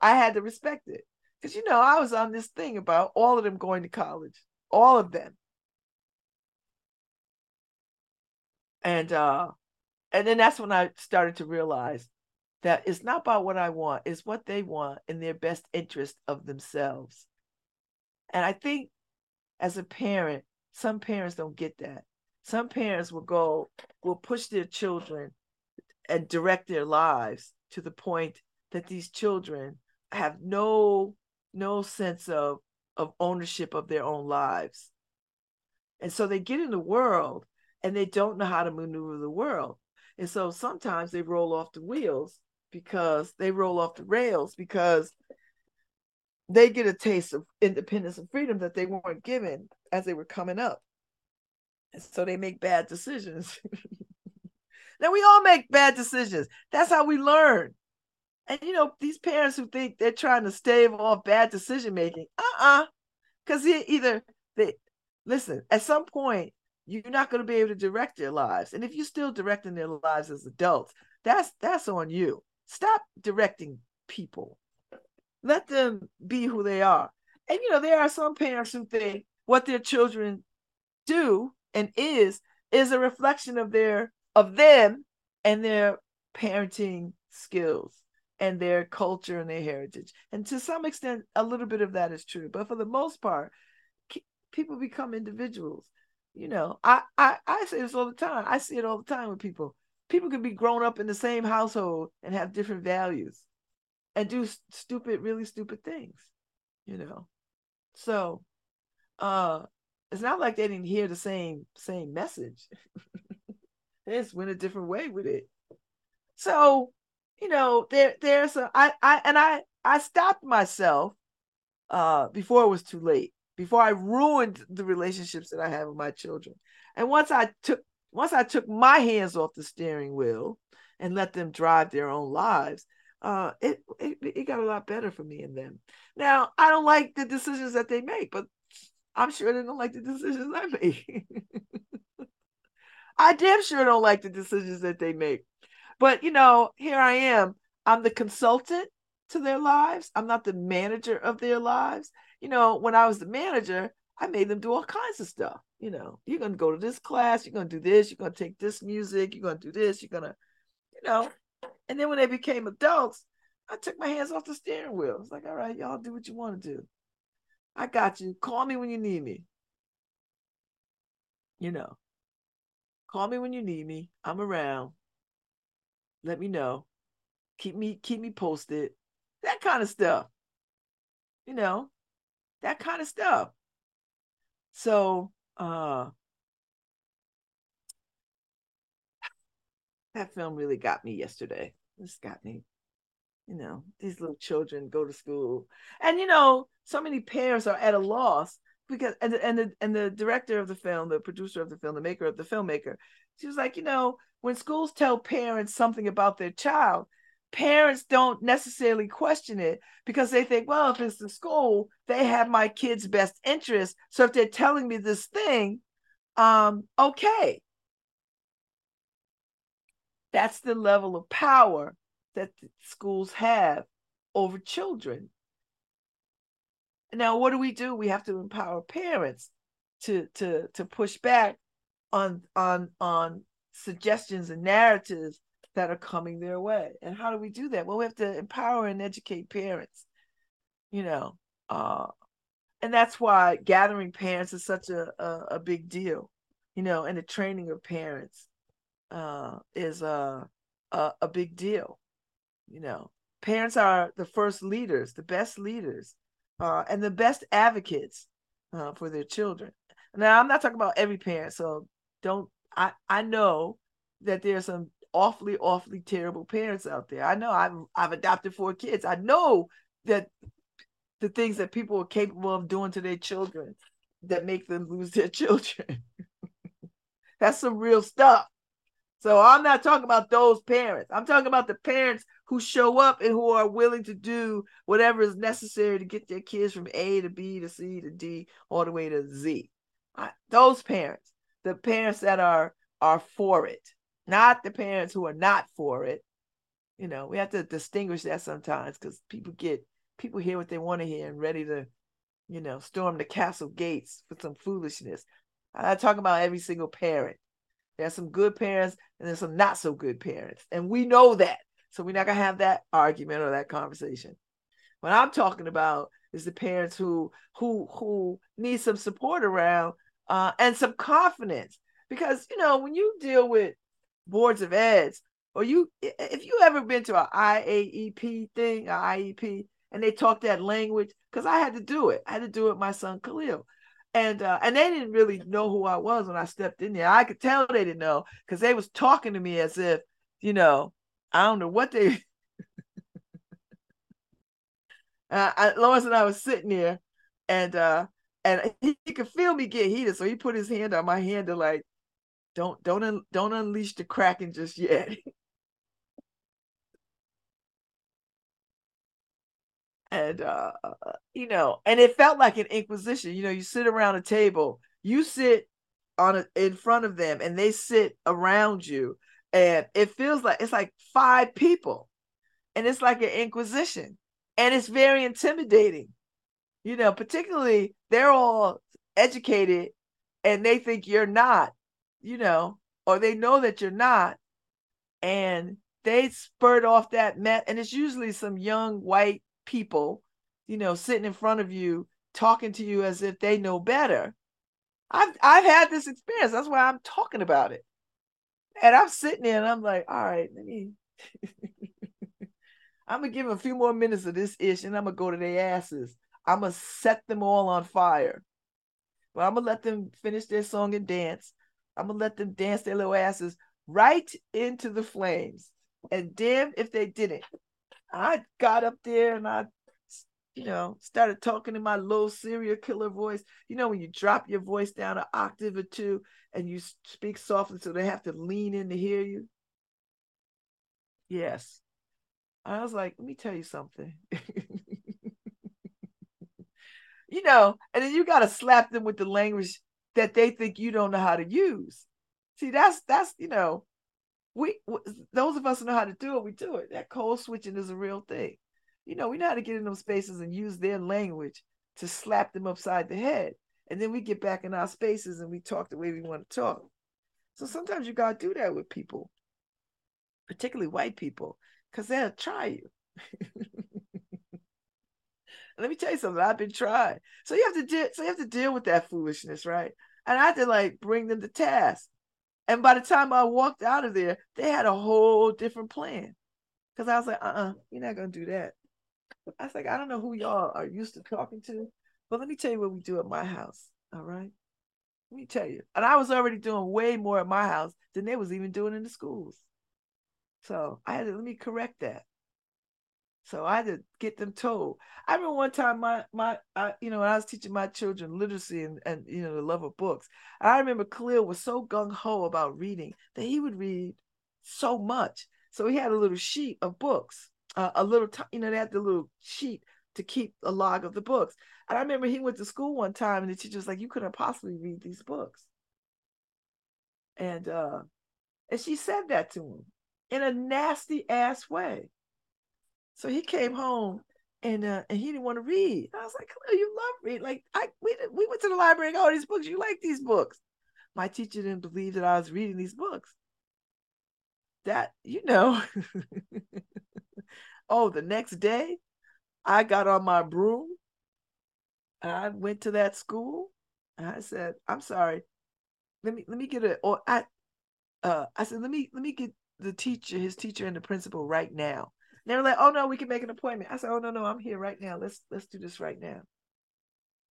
I had to respect it. Because you know, I was on this thing about all of them going to college. All of them. And uh and then that's when I started to realize that it's not about what I want, it's what they want in their best interest of themselves. And I think as a parent, some parents don't get that. Some parents will go, will push their children and direct their lives to the point that these children have no no sense of of ownership of their own lives. And so they get in the world and they don't know how to maneuver the world. And so sometimes they roll off the wheels because they roll off the rails because they get a taste of independence and freedom that they weren't given as they were coming up. So they make bad decisions. now we all make bad decisions. That's how we learn. And you know, these parents who think they're trying to stave off bad decision making, uh-uh. Because either they listen, at some point, you're not going to be able to direct their lives. And if you're still directing their lives as adults, that's that's on you. Stop directing people. Let them be who they are. And you know, there are some parents who think what their children do and is is a reflection of their of them and their parenting skills and their culture and their heritage. And to some extent, a little bit of that is true. But for the most part, people become individuals. You know, I, I, I say this all the time. I see it all the time with people people can be grown up in the same household and have different values and do stupid really stupid things you know so uh it's not like they didn't hear the same same message. They just went a different way with it. So you know there there's a i i and i i stopped myself uh before it was too late before i ruined the relationships that i have with my children. And once i took once I took my hands off the steering wheel and let them drive their own lives, uh, it, it it got a lot better for me and them. Now I don't like the decisions that they make, but I'm sure they don't like the decisions I make. I damn sure don't like the decisions that they make. But you know, here I am. I'm the consultant to their lives. I'm not the manager of their lives. You know, when I was the manager, I made them do all kinds of stuff. You know, you're gonna go to this class, you're gonna do this, you're gonna take this music, you're gonna do this, you're gonna, you know. And then when they became adults, I took my hands off the steering wheel. It's like, all right, y'all do what you want to do. I got you. Call me when you need me. You know, call me when you need me. I'm around. Let me know. Keep me keep me posted. That kind of stuff. You know, that kind of stuff. So, uh that film really got me yesterday. This got me. You know, these little children go to school, and you know, so many parents are at a loss because and the, and the and the director of the film, the producer of the film, the maker of the filmmaker, she was like, you know, when schools tell parents something about their child, parents don't necessarily question it because they think, well, if it's the school, they have my kid's best interest. So if they're telling me this thing, um, okay. That's the level of power that schools have over children. Now, what do we do? We have to empower parents to to to push back on on on suggestions and narratives that are coming their way. And how do we do that? Well, we have to empower and educate parents. You know, uh, and that's why gathering parents is such a, a, a big deal. You know, and the training of parents uh, is a, a a big deal. You know, parents are the first leaders, the best leaders, uh, and the best advocates uh, for their children. Now, I'm not talking about every parent, so don't. I I know that there's some awfully, awfully terrible parents out there. I know I've I've adopted four kids. I know that the things that people are capable of doing to their children that make them lose their children. That's some real stuff. So I'm not talking about those parents. I'm talking about the parents who show up and who are willing to do whatever is necessary to get their kids from A to B to C to D all the way to Z. I, those parents, the parents that are are for it, not the parents who are not for it. You know, we have to distinguish that sometimes because people get people hear what they want to hear and ready to, you know, storm the castle gates for some foolishness. I talk about every single parent. There's some good parents and there's some not so good parents. And we know that. So we're not gonna have that argument or that conversation. What I'm talking about is the parents who who who need some support around uh, and some confidence. Because you know, when you deal with boards of eds, or you if you ever been to an IAEP thing, an IEP, and they talk that language, because I had to do it. I had to do it my son Khalil and uh, and they didn't really know who I was when I stepped in there. I could tell they didn't know because they was talking to me as if, you know, I don't know what they. uh, I, Lawrence and I was sitting there, and uh, and he, he, could feel me get heated, so he put his hand on my hand to like, don't don't un, don't unleash the kraken just yet. and uh, you know, and it felt like an inquisition. You know, you sit around a table, you sit on a, in front of them, and they sit around you, and it feels like it's like five people, and it's like an inquisition, and it's very intimidating. You know, particularly they're all educated, and they think you're not. You know, or they know that you're not, and they spurt off that met, and it's usually some young white people, you know, sitting in front of you talking to you as if they know better. I've I've had this experience. That's why I'm talking about it. And I'm sitting there and I'm like, all right, let me I'm gonna give a few more minutes of this ish and I'm gonna go to their asses. I'm gonna set them all on fire. But I'm gonna let them finish their song and dance. I'm gonna let them dance their little asses right into the flames. And damn if they didn't. I got up there and I, you know, started talking in my low serial killer voice. You know, when you drop your voice down an octave or two and you speak softly so they have to lean in to hear you. Yes. I was like, let me tell you something. you know, and then you got to slap them with the language that they think you don't know how to use. See, that's that's you know, we those of us who know how to do it, we do it. That code switching is a real thing. You know, we know how to get in those spaces and use their language to slap them upside the head. And then we get back in our spaces and we talk the way we want to talk. So sometimes you gotta do that with people, particularly white people, because they'll try you. Let me tell you something. I've been tried. So you have to deal. So you have to deal with that foolishness, right? And I had to like bring them to task. And by the time I walked out of there, they had a whole different plan. Cause I was like, uh-uh, you're not gonna do that. I was like, I don't know who y'all are used to talking to, but let me tell you what we do at my house. All right. Let me tell you. And I was already doing way more at my house than they was even doing in the schools. So I had to let me correct that. So I had to get them told. I remember one time my my I, you know when I was teaching my children literacy and and you know the love of books. I remember Khalil was so gung ho about reading that he would read so much. So he had a little sheet of books, uh, a little t- you know they had the little sheet to keep a log of the books. And I remember he went to school one time and the teacher was like, "You couldn't possibly read these books." And uh, and she said that to him in a nasty ass way. So he came home and uh, and he didn't want to read. I was like, "Khalil, you love reading. Like I we we went to the library and got all these books. You like these books." My teacher didn't believe that I was reading these books. That you know. oh, the next day, I got on my broom. I went to that school. And I said, "I'm sorry. Let me let me get a or I uh I said, "Let me let me get the teacher, his teacher and the principal right now." they were like, "Oh no, we can make an appointment." I said, "Oh no, no, I'm here right now. Let's let's do this right now."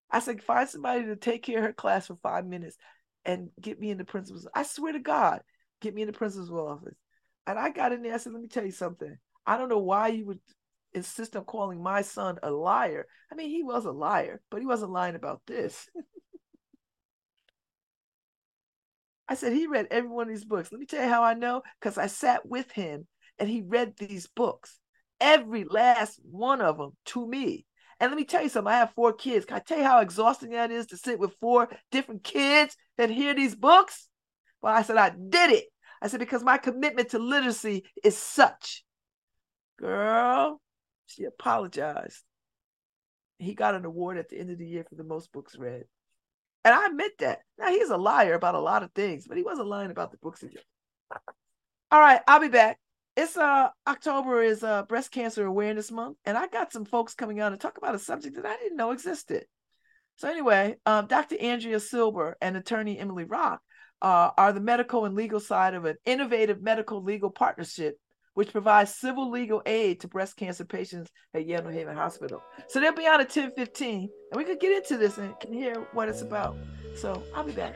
I said, "Find somebody to take care of her class for five minutes and get me in the principal's." I swear to God, get me in the principal's office. And I got in there. I said, "Let me tell you something. I don't know why you would insist on calling my son a liar. I mean, he was a liar, but he wasn't lying about this." I said, he read every one of these books. Let me tell you how I know, because I sat with him and he read these books every last one of them to me. And let me tell you something. I have four kids. Can I tell you how exhausting that is to sit with four different kids and hear these books? Well, I said, I did it. I said, because my commitment to literacy is such. Girl, she apologized. He got an award at the end of the year for the most books read. And I admit that. Now, he's a liar about a lot of things, but he wasn't lying about the books he read. All right, I'll be back it's uh October is uh breast cancer awareness month, and I got some folks coming on to talk about a subject that I didn't know existed. So anyway, um, Dr. Andrea Silber and attorney Emily Rock uh, are the medical and legal side of an innovative medical legal partnership which provides civil legal aid to breast cancer patients at Yale New Haven Hospital. So they'll be on at 10:15, and we could get into this and can hear what it's about. So I'll be back.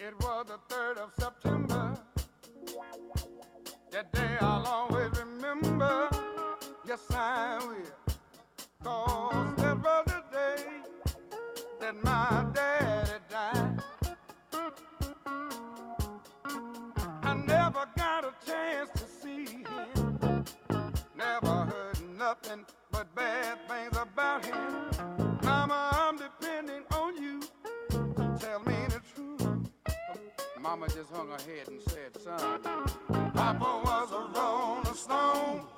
It was the 3rd of September. That day I'll always remember. Yes, I will. Cause that was the day that my daddy just hung her head and said, son, Papa was a rolling stone.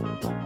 dun, dun.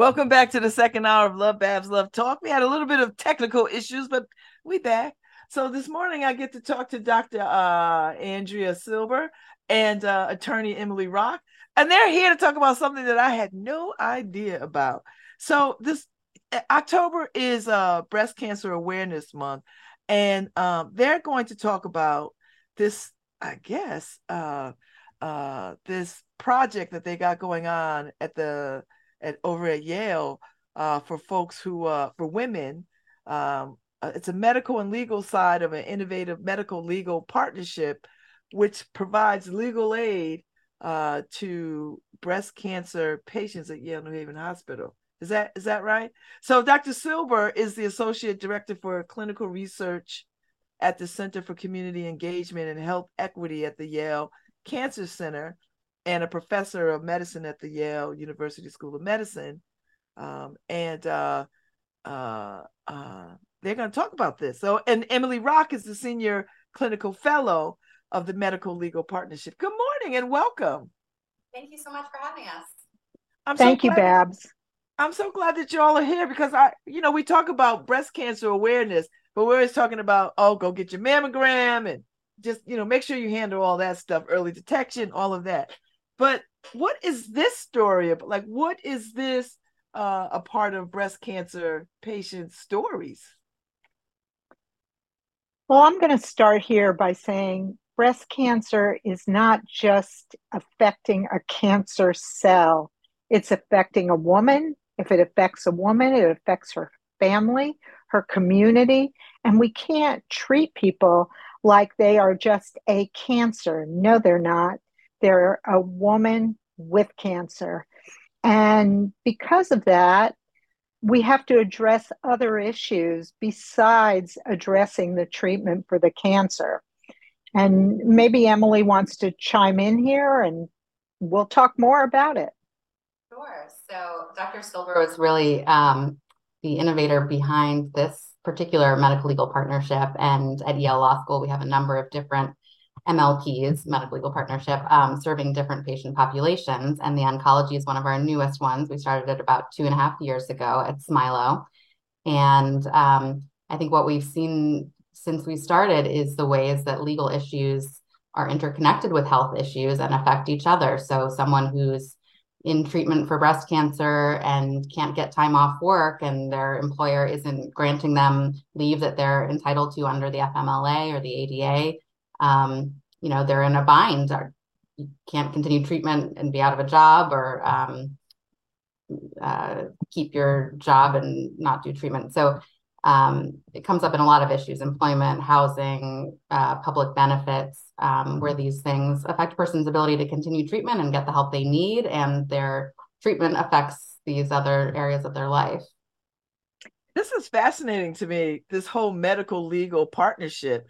Welcome back to the second hour of Love Babz Love Talk. We had a little bit of technical issues, but we back. So this morning I get to talk to Dr. Uh, Andrea Silber and uh, attorney Emily Rock, and they're here to talk about something that I had no idea about. So this October is uh, Breast Cancer Awareness Month, and um, they're going to talk about this, I guess, uh, uh, this project that they got going on at the at over at Yale uh, for folks who uh, for women. Um, uh, it's a medical and legal side of an innovative medical legal partnership, which provides legal aid uh, to breast cancer patients at Yale New Haven Hospital. Is that is that right? So Dr. Silber is the associate director for clinical research at the Center for Community Engagement and Health Equity at the Yale Cancer Center and a professor of medicine at the Yale University School of Medicine. Um, and uh, uh, uh, they're going to talk about this. So, and Emily Rock is the senior clinical fellow of the Medical Legal Partnership. Good morning and welcome. Thank you so much for having us. I'm Thank so you, Babz. I'm so glad that y'all are here because I, you know, we talk about breast cancer awareness, but we're always talking about, oh, go get your mammogram and just, you know, make sure you handle all that stuff, early detection, all of that. But what is this story about? Like, what is this uh, a part of breast cancer patients' stories? Well, I'm going to start here by saying breast cancer is not just affecting a cancer cell, it's affecting a woman. If it affects a woman, it affects her family, her community, and we can't treat people like they are just a cancer. No, they're not. They're a woman with cancer. And because of that, we have to address other issues besides addressing the treatment for the cancer. And maybe Emily wants to chime in here and we'll talk more about it. Sure. So, Dr. Silber was really um, the innovator behind this particular medical legal partnership. And at Yale Law School, we have a number of different MLPs, Medical Legal Partnership, um, serving different patient populations. And the oncology is one of our newest ones. We started it about two and a half years ago at Smilow. And um, I think what we've seen since we started is the ways that legal issues are interconnected with health issues and affect each other. So, someone who's in treatment for breast cancer and can't get time off work and their employer isn't granting them leave that they're entitled to under the FMLA or the ADA um, you know, they're in a bind or you can't continue treatment and be out of a job or um, uh, keep your job and not do treatment. So um, it comes up in a lot of issues employment, housing, uh, public benefits, um, where these things affect a person's ability to continue treatment and get the help they need. And their treatment affects these other areas of their life. This is fascinating to me, this whole medical legal partnership,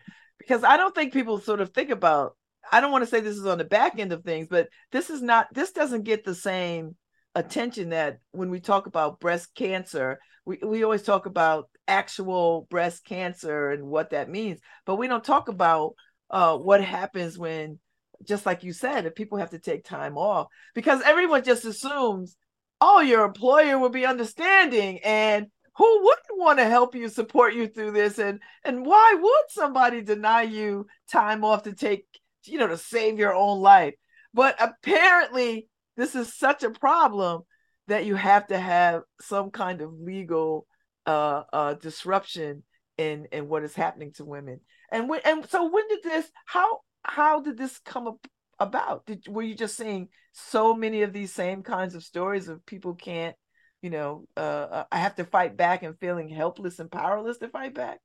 because I don't think people sort of think about, I don't want to say this is on the back end of things, but this is not, this doesn't get the same attention that when we talk about breast cancer, we, we always talk about actual breast cancer and what that means, but we don't talk about uh, what happens when, just like you said, if people have to take time off, because everyone just assumes, oh, your employer will be understanding and who wouldn't want to help you support you through this and and why would somebody deny you time off to take you know to save your own life but apparently this is such a problem that you have to have some kind of legal uh, uh, disruption in in what is happening to women. And when and so when did this how how did this come about? Did were you just seeing so many of these same kinds of stories of people can't, you know, uh, I have to fight back and feeling helpless and powerless to fight back?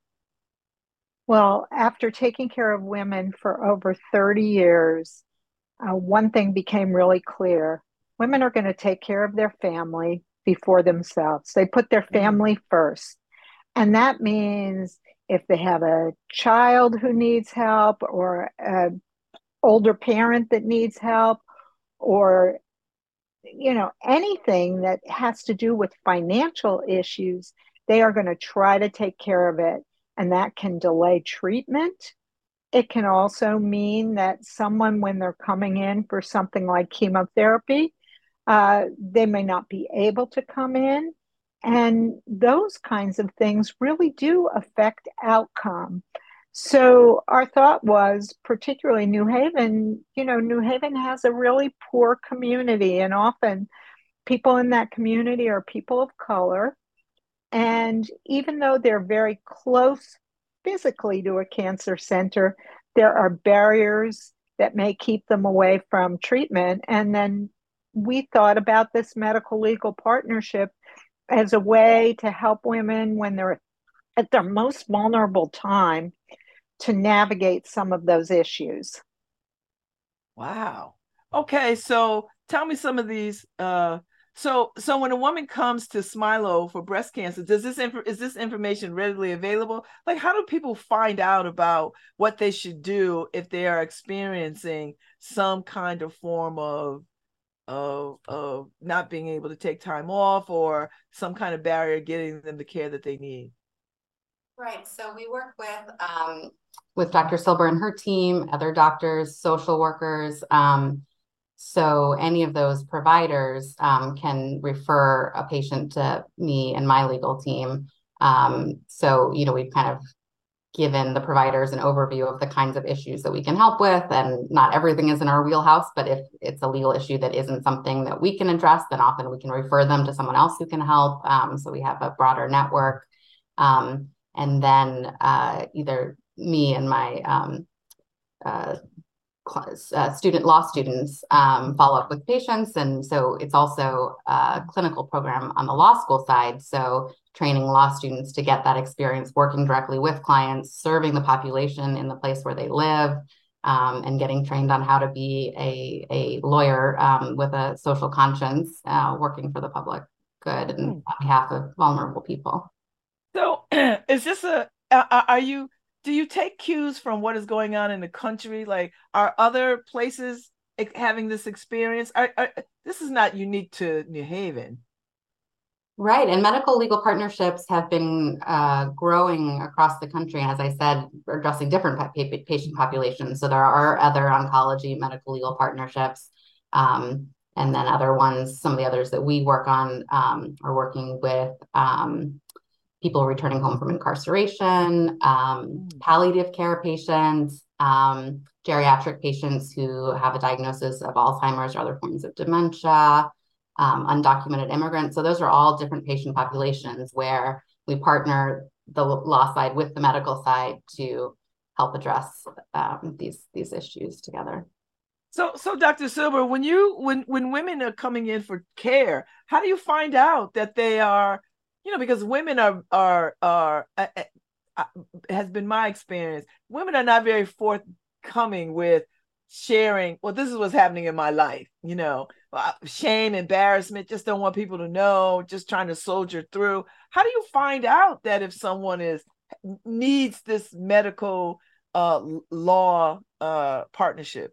Well, after taking care of women for over 30 years, uh, one thing became really clear women are going to take care of their family before themselves. They put their mm-hmm. family first. And that means if they have a child who needs help or an older parent that needs help or you know anything that has to do with financial issues they are going to try to take care of it and that can delay treatment it can also mean that someone when they're coming in for something like chemotherapy uh, they may not be able to come in. And those kinds of things really do affect outcome. So our thought was, particularly New Haven, you know, New Haven has a really poor community, and often people in that community are people of color. And even though they're very close physically to a cancer center, there are barriers that may keep them away from treatment. And then we thought about this medical legal partnership as a way to help women when they're at their most vulnerable time to navigate some of those issues. Wow. Okay, so tell me some of these. Uh, so, so when a woman comes to Smilow for breast cancer, does this inf- is this information readily available? Like, how do people find out about what they should do if they are experiencing some kind of form of of of not being able to take time off or some kind of barrier getting them the care that they need right so we work with um, with dr silber and her team other doctors social workers um, so any of those providers um, can refer a patient to me and my legal team um, so you know we've kind of given the providers an overview of the kinds of issues that we can help with. And not everything is in our wheelhouse, but if it's a legal issue that isn't something that we can address, then often we can refer them to someone else who can help. Um, so we have a broader network. Um, and then uh, either me and my um, uh, uh, student law students um, follow up with patients. And so it's also a clinical program on the law school side. So training law students to get that experience working directly with clients, serving the population in the place where they live, um, and getting trained on how to be a, a lawyer um, with a social conscience, uh, working for the public good and on behalf of vulnerable people. So, is this a, are you, do you take cues from what is going on in the country? Like, are other places having this experience? Are, are, this is not unique to New Haven. Right. And medical legal partnerships have been uh, growing across the country. As I said, addressing different patient populations. So there are other oncology medical legal partnerships. Um, and then other ones, some of the others that we work on um, are working with um, people returning home from incarceration, um, mm. palliative care patients, um, geriatric patients who have a diagnosis of Alzheimer's or other forms of dementia um, undocumented immigrants. So those are all different patient populations where we partner the law side with the medical side to help address um, these these issues together. So, so Dr. Silber, when you when when women are coming in for care, how do you find out that they are, you know, because women are are are uh, uh, has been my experience. Women are not very forthcoming with sharing, well, this is what's happening in my life, you know, shame, embarrassment, just don't want people to know, just trying to soldier through. How do you find out that if someone is needs this medical uh, law uh, partnership?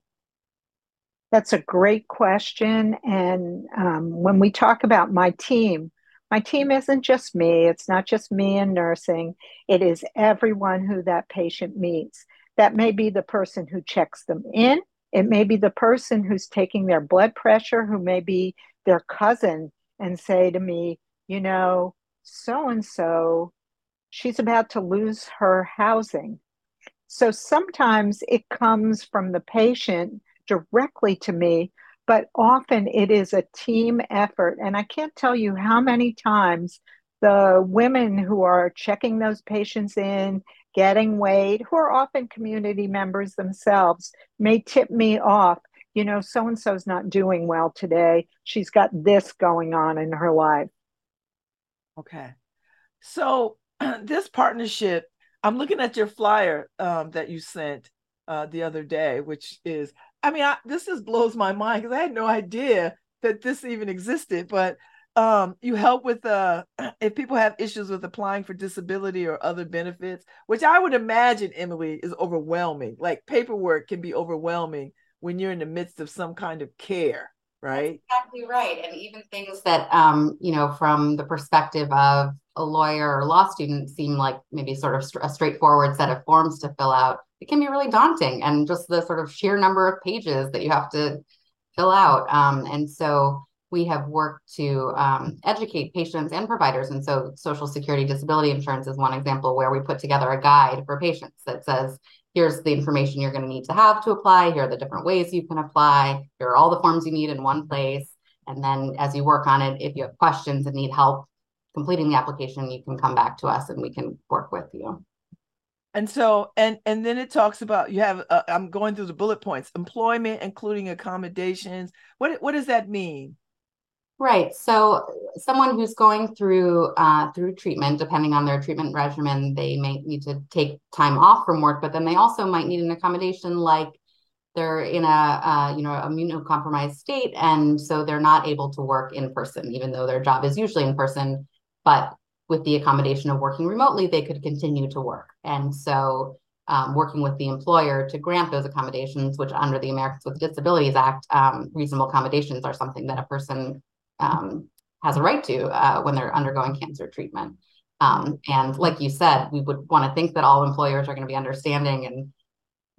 That's a great question. And um, when we talk about my team, my team isn't just me, it's not just me in nursing, it is everyone who that patient meets. That may be the person who checks them in, it may be the person who's taking their blood pressure, who may be their cousin, and say to me, you know, so and so, she's about to lose her housing. So sometimes it comes from the patient directly to me, but often it is a team effort. And I can't tell you how many times the women who are checking those patients in, getting weighed, who are often community members themselves, may tip me off. You know, so and so's not doing well today. She's got this going on in her life. Okay. So, this partnership, I'm looking at your flyer um, that you sent uh, the other day, which is I mean, I, this just blows my mind because I had no idea that this even existed. But um, you help with uh, if people have issues with applying for disability or other benefits, which I would imagine, Emily, is overwhelming. Like paperwork can be overwhelming when you're in the midst of some kind of care, right? That's exactly right. And even things that, um, you know, from the perspective of a lawyer or law student seem like maybe sort of a straightforward set of forms to fill out it can be really daunting and just the sort of sheer number of pages that you have to fill out. Um, and so we have worked to um, educate patients and providers. And so Social Security Disability Insurance is one example where we put together a guide for patients that says, here's the information you're going to need to have to apply. Here are the different ways you can apply. Here are all the forms you need in one place. And then as you work on it, if you have questions and need help completing the application, you can come back to us and we can work with you and so and and then it talks about you have uh, i'm going through the bullet points employment including accommodations. What what does that mean? Right so someone who's going through uh, through treatment depending on their treatment regimen they may need to take time off from work but then they also might need an accommodation like they're in a uh, you know immunocompromised state and so they're not able to work in person even though their job is usually in person but with the accommodation of working remotely, they could continue to work. And so um, working with the employer to grant those accommodations, which under the Americans with Disabilities Act, um, reasonable accommodations are something that a person um, has a right to uh, when they're undergoing cancer treatment. Um, and like you said, we would want to think that all employers are going to be understanding and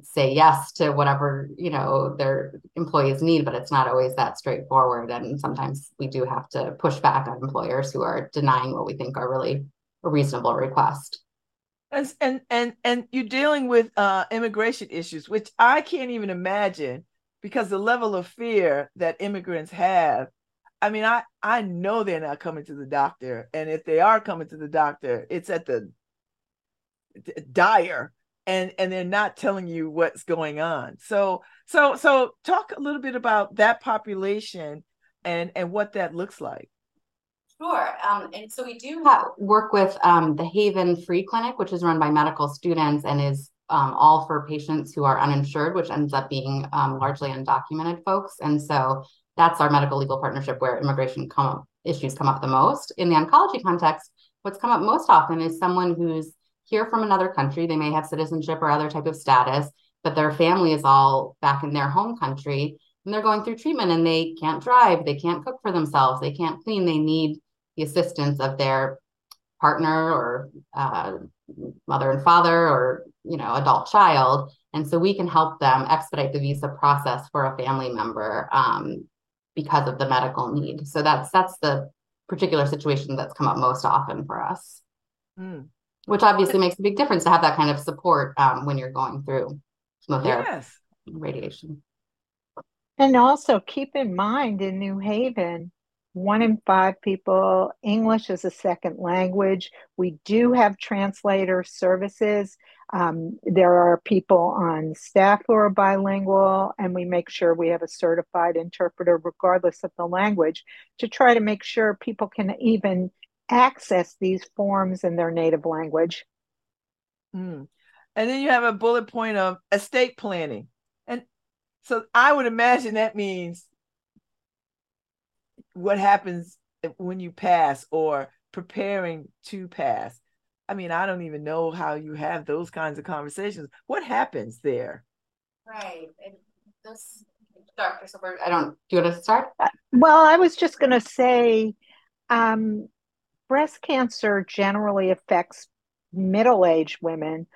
say yes to whatever you know their employees need but it's not always that straightforward. And sometimes we do have to push back on employers who are denying what we think are really a reasonable request. And and and, and you're dealing with uh, immigration issues which i can't even imagine because the level of fear that immigrants have. I mean i i know they're not coming to the doctor. And if they are coming to the doctor it's at the dire and and they're not telling you what's going on so so so talk a little bit about that population and and what that looks like Sure. Um, and so we do have, work with um, the Haven Free Clinic, which is run by medical students and is um, all for patients who are uninsured, which ends up being um, largely undocumented folks. And so that's our medical legal partnership where immigration come issues come up the most. In the oncology context, what's come up most often is someone who's here from another country. They may have citizenship or other type of status, but their family is all back in their home country and they're going through treatment and they can't drive, they can't cook for themselves, they can't clean, they need the assistance of their partner or uh, mother and father or you know adult child and so we can help them expedite the visa process for a family member um, because of the medical need so that's that's the particular situation that's come up most often for us mm which obviously makes a big difference to have that kind of support um, when you're going through chemotherapy yes. radiation. And also keep in mind in New Haven, one in five people, English is a second language. We do have translator services. Um, there are people on staff who are bilingual, and we make sure we have a certified interpreter, regardless of the language, to try to make sure people can even access these forms in their native language. Mm. And then you have a bullet point of estate planning. And so I would imagine that means what happens when you pass or preparing to pass. I mean, I don't even know how you have those kinds of conversations. What happens there? Right. And this, Dr. Silber, I don't, do you want to start? Uh, well, I was just going to say um, breast cancer generally affects middle aged women,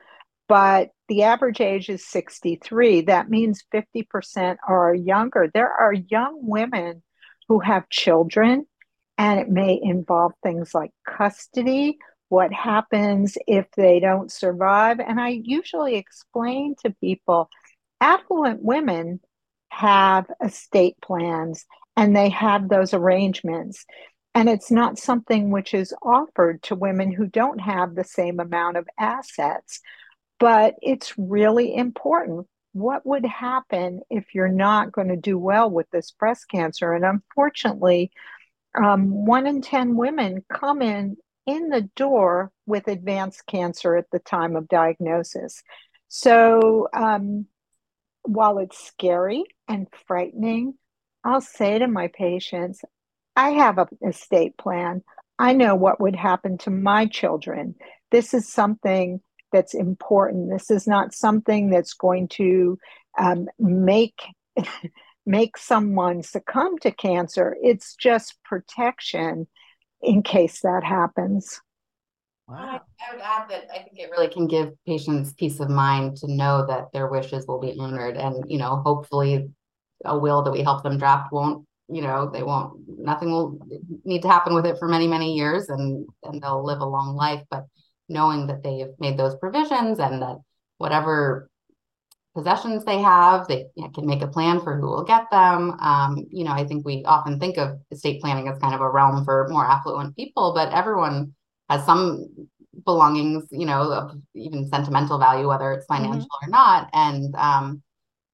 but the average age is 63. That means 50% are younger. There are young women who have children, and it may involve things like custody. What happens if they don't survive? And I usually explain to people affluent women have estate plans and they have those arrangements. And it's not something which is offered to women who don't have the same amount of assets. But it's really important. What would happen if you're not going to do well with this breast cancer? And unfortunately, um, one in 10 women come in in the door with advanced cancer at the time of diagnosis. So, um, while it's scary and frightening, I'll say to my patients, I have an estate plan. I know what would happen to my children. This is something that's important. This is not something that's going to um, make make someone succumb to cancer. It's just protection in case that happens. Wow. I, would add that I think it really can give patients peace of mind to know that their wishes will be honored, and you know, hopefully, a will that we help them draft won't you know they won't nothing will need to happen with it for many many years and and they'll live a long life but knowing that they've made those provisions and that whatever possessions they have they can make a plan for who will get them um, you know i think we often think of estate planning as kind of a realm for more affluent people but everyone has some belongings you know of even sentimental value whether it's mm-hmm. financial mm-hmm. or not and um,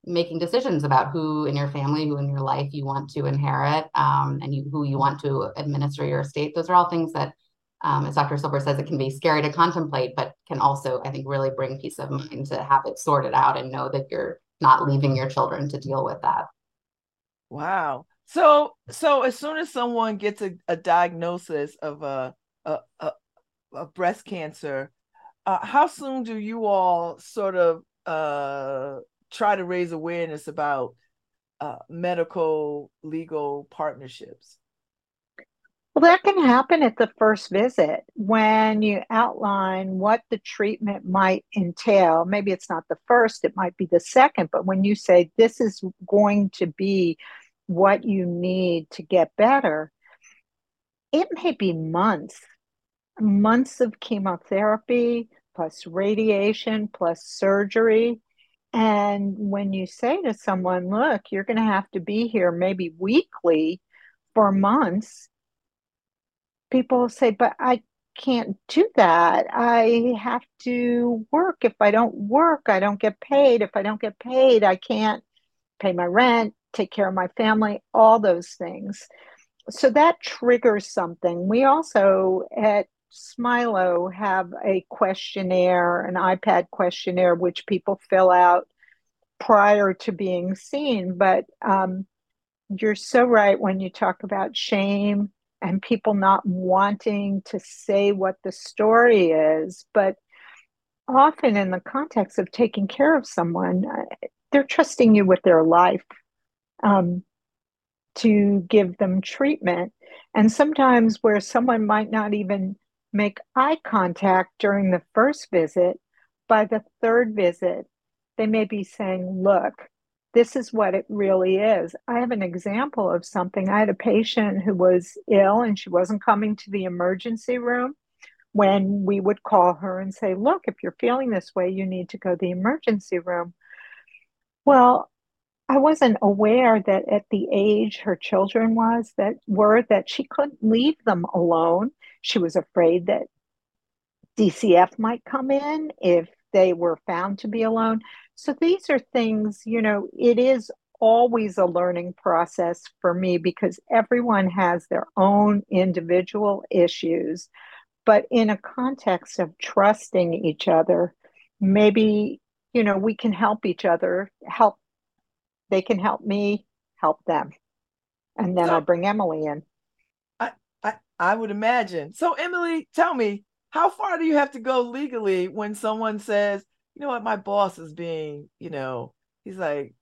making decisions about who in your family, who in your life you want to inherit, um, and you, who you want to administer your estate. Those are all things that, um, as Dr. Silber says, it can be scary to contemplate, but can also, I think, really bring peace of mind to have it sorted out and know that you're not leaving your children to deal with that. Wow. So, so as soon as someone gets a, a diagnosis of a, a, a, a breast cancer, uh, how soon do you all sort of uh, try to raise awareness about uh, medical legal partnerships? Well, that can happen at the first visit when you outline what the treatment might entail. Maybe it's not the first, it might be the second, but when you say this is going to be what you need to get better, it may be months, months of chemotherapy plus radiation plus surgery. And when you say to someone, look, you're going to have to be here maybe weekly for months, people say, but I can't do that. I have to work. If I don't work, I don't get paid. If I don't get paid, I can't pay my rent, take care of my family, all those things. So that triggers something. We also at Smilow have a questionnaire, an iPad questionnaire, which people fill out prior to being seen. But um, you're so right when you talk about shame and people not wanting to say what the story is. But often, in the context of taking care of someone, uh, they're trusting you with their life um, to give them treatment. And sometimes, where someone might not even make eye contact during the first visit, by the third visit, they may be saying, Look, this is what it really is. I have an example of something. I had a patient who was ill and she wasn't coming to the emergency room when we would call her and say, Look, if you're feeling this way, you need to go to the emergency room. Well, I wasn't aware that at the age her children was that were that she couldn't leave them alone. She was afraid that DCF might come in if they were found to be alone. So these are things, you know, it is always a learning process for me because everyone has their own individual issues. But in a context of trusting each other, maybe, you know, we can help each other, help they can help me help them. And then So- I bring Emily in. I, I I would imagine. So Emily, tell me, how far do you have to go legally when someone says, you know what, my boss is being, you know, he's like,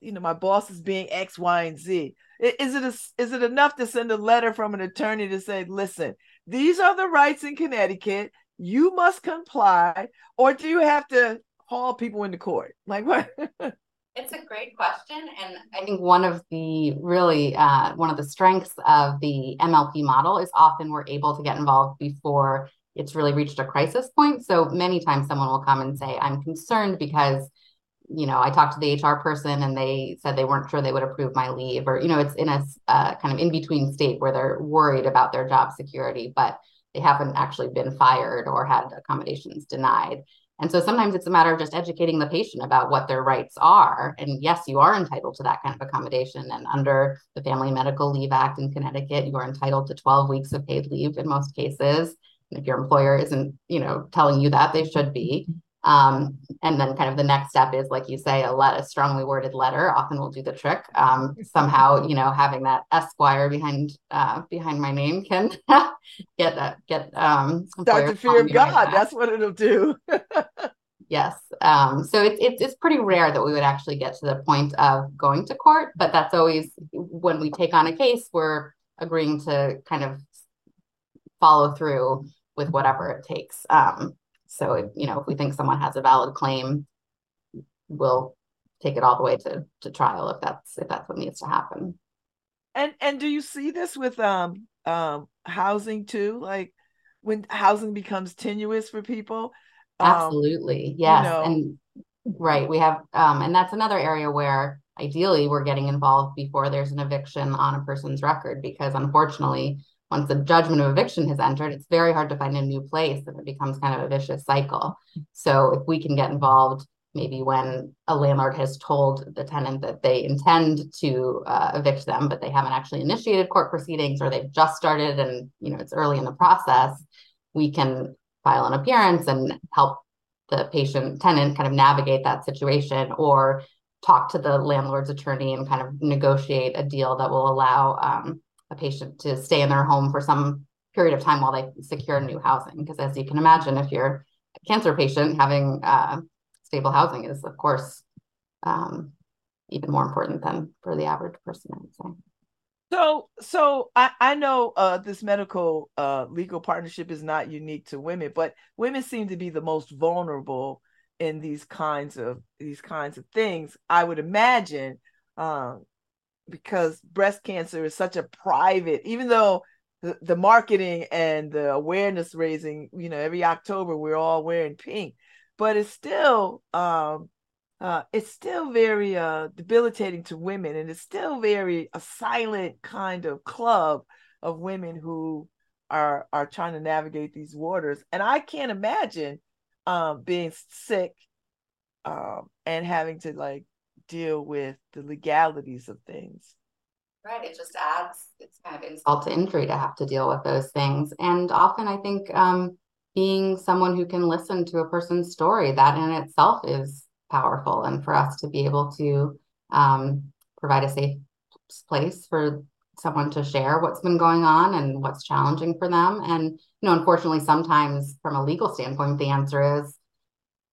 you know, my boss is being X, Y, and Z. Is it a, is it enough to send a letter from an attorney to say, listen, these are the rights in Connecticut. You must comply, or do you have to haul people into court? Like what? It's a great question. And I think one of the really, uh, one of the strengths of the MLP model is often we're able to get involved before it's really reached a crisis point. So many times someone will come and say, I'm concerned because, you know, I talked to the HR person and they said they weren't sure they would approve my leave, or, you know, it's in a uh, kind of in between state where they're worried about their job security, but they haven't actually been fired or had accommodations denied. And so sometimes it's a matter of just educating the patient about what their rights are. And yes, you are entitled to that kind of accommodation. And under the Family Medical Leave Act in Connecticut, you are entitled to 12 weeks of paid leave in most cases. And if your employer isn't, you know, telling you that, they should be. Um, and then kind of the next step is, like you say, a let a strongly worded letter often will do the trick. Um, somehow, you know, having that Esquire behind uh, behind my name can get that get um Start the fear of God. back. That's what it'll do. Yes. Um, so it's it's it's pretty rare that we would actually get to the point of going to court, but that's always when we take on a case, we're agreeing to kind of follow through with whatever it takes. Um, so if, you know, if we think someone has a valid claim, we'll take it all the way to to trial if that's if that's what needs to happen. And and do you see this with um um housing too? Like when housing becomes tenuous for people? Um, Absolutely. Yes. know- And right, we have um and that's another area where ideally we're getting involved before there's an eviction on a person's record because unfortunately once the judgment of eviction has entered, it's very hard to find a new place and it becomes kind of a vicious cycle. So if we can get involved maybe when a landlord has told the tenant that they intend to uh, evict them, but they haven't actually initiated court proceedings or they've just started and you know it's early in the process, we can file an appearance and help the patient tenant kind of navigate that situation or talk to the landlord's attorney and kind of negotiate a deal that will allow um, a patient to stay in their home for some period of time while they secure new housing. Because as you can imagine, if you're a cancer patient, having uh, stable housing is, of course, um, even more important than for the average person, I would say. So so I I know uh this medical uh legal partnership is not unique to women, but women seem to be the most vulnerable in these kinds of these kinds of things. I would imagine um because breast cancer is such a private, even though the, the marketing and the awareness raising, you know, every October we're all wearing pink, but it's still um uh, it's still very uh, debilitating to women, and it's still very a silent kind of club of women who are are trying to navigate these waters. And I can't imagine um, being sick um, and having to like deal with the legalities of things. Right. It just adds, it's kind of insult to injury to have to deal with those things. And often I think um, being someone who can listen to a person's story, that in itself is powerful. And for us to be able to um, provide a safe place for someone to share what's been going on and what's challenging for them. And, you know, unfortunately, sometimes from a legal standpoint, the answer is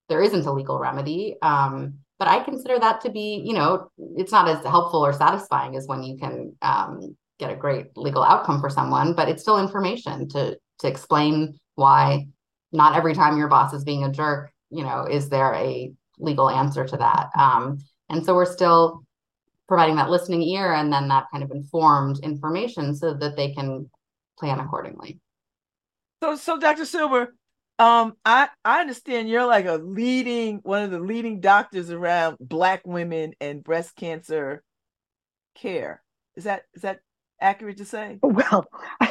there isn't a legal remedy. Um, but I consider that to be, you know, it's not as helpful or satisfying as when you can um, get a great legal outcome for someone, but it's still information to to explain why not every time your boss is being a jerk, you know, is there a legal answer to that. Um, and so we're still providing that listening ear and then that kind of informed information so that they can plan accordingly. So, so Dr. Silber, um, I I understand you're like a leading one of the leading doctors around Black women and breast cancer care. Is that is that accurate to say? Well,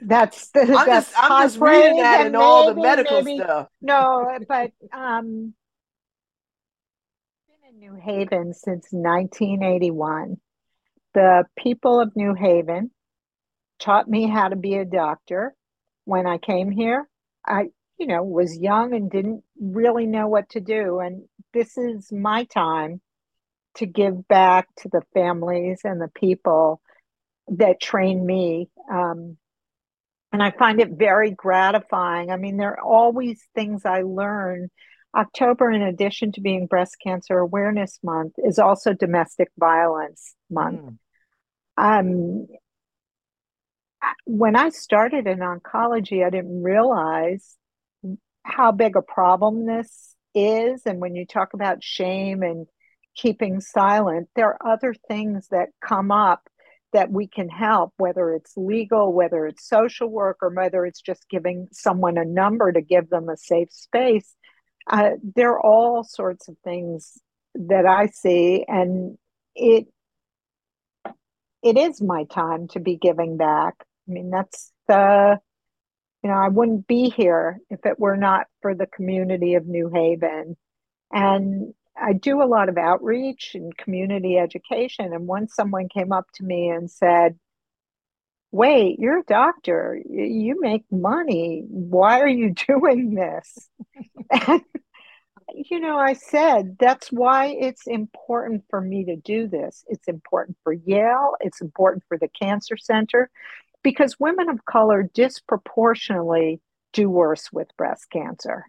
that's the, I'm that's just I'm just reading that praise in and all the medical maybe- stuff. No, but um, been in New Haven since 1981. The people of New Haven taught me how to be a doctor. When I came here, I, you know, was young and didn't really know what to do. And this is my time to give back to the families and the people that train me. Um, and I find it very gratifying. I mean, there are always things I learn. October, in addition to being Breast Cancer Awareness Month, is also Domestic Violence Month. Mm. Um, when I started in oncology, I didn't realize how big a problem this is. And when you talk about shame and keeping silent, there are other things that come up that we can help, whether it's legal, whether it's social work, or whether it's just giving someone a number to give them a safe space. Uh, there are all sorts of things that I see, and it it is my time to be giving back. I mean, that's the you know, I wouldn't be here if it were not for the community of New Haven. And I do a lot of outreach and community education. And once someone came up to me and said, Wait, you're a doctor, you make money. Why are you doing this? and, you know, I said, That's why it's important for me to do this. It's important for Yale, it's important for the Cancer Center, because women of color disproportionately do worse with breast cancer.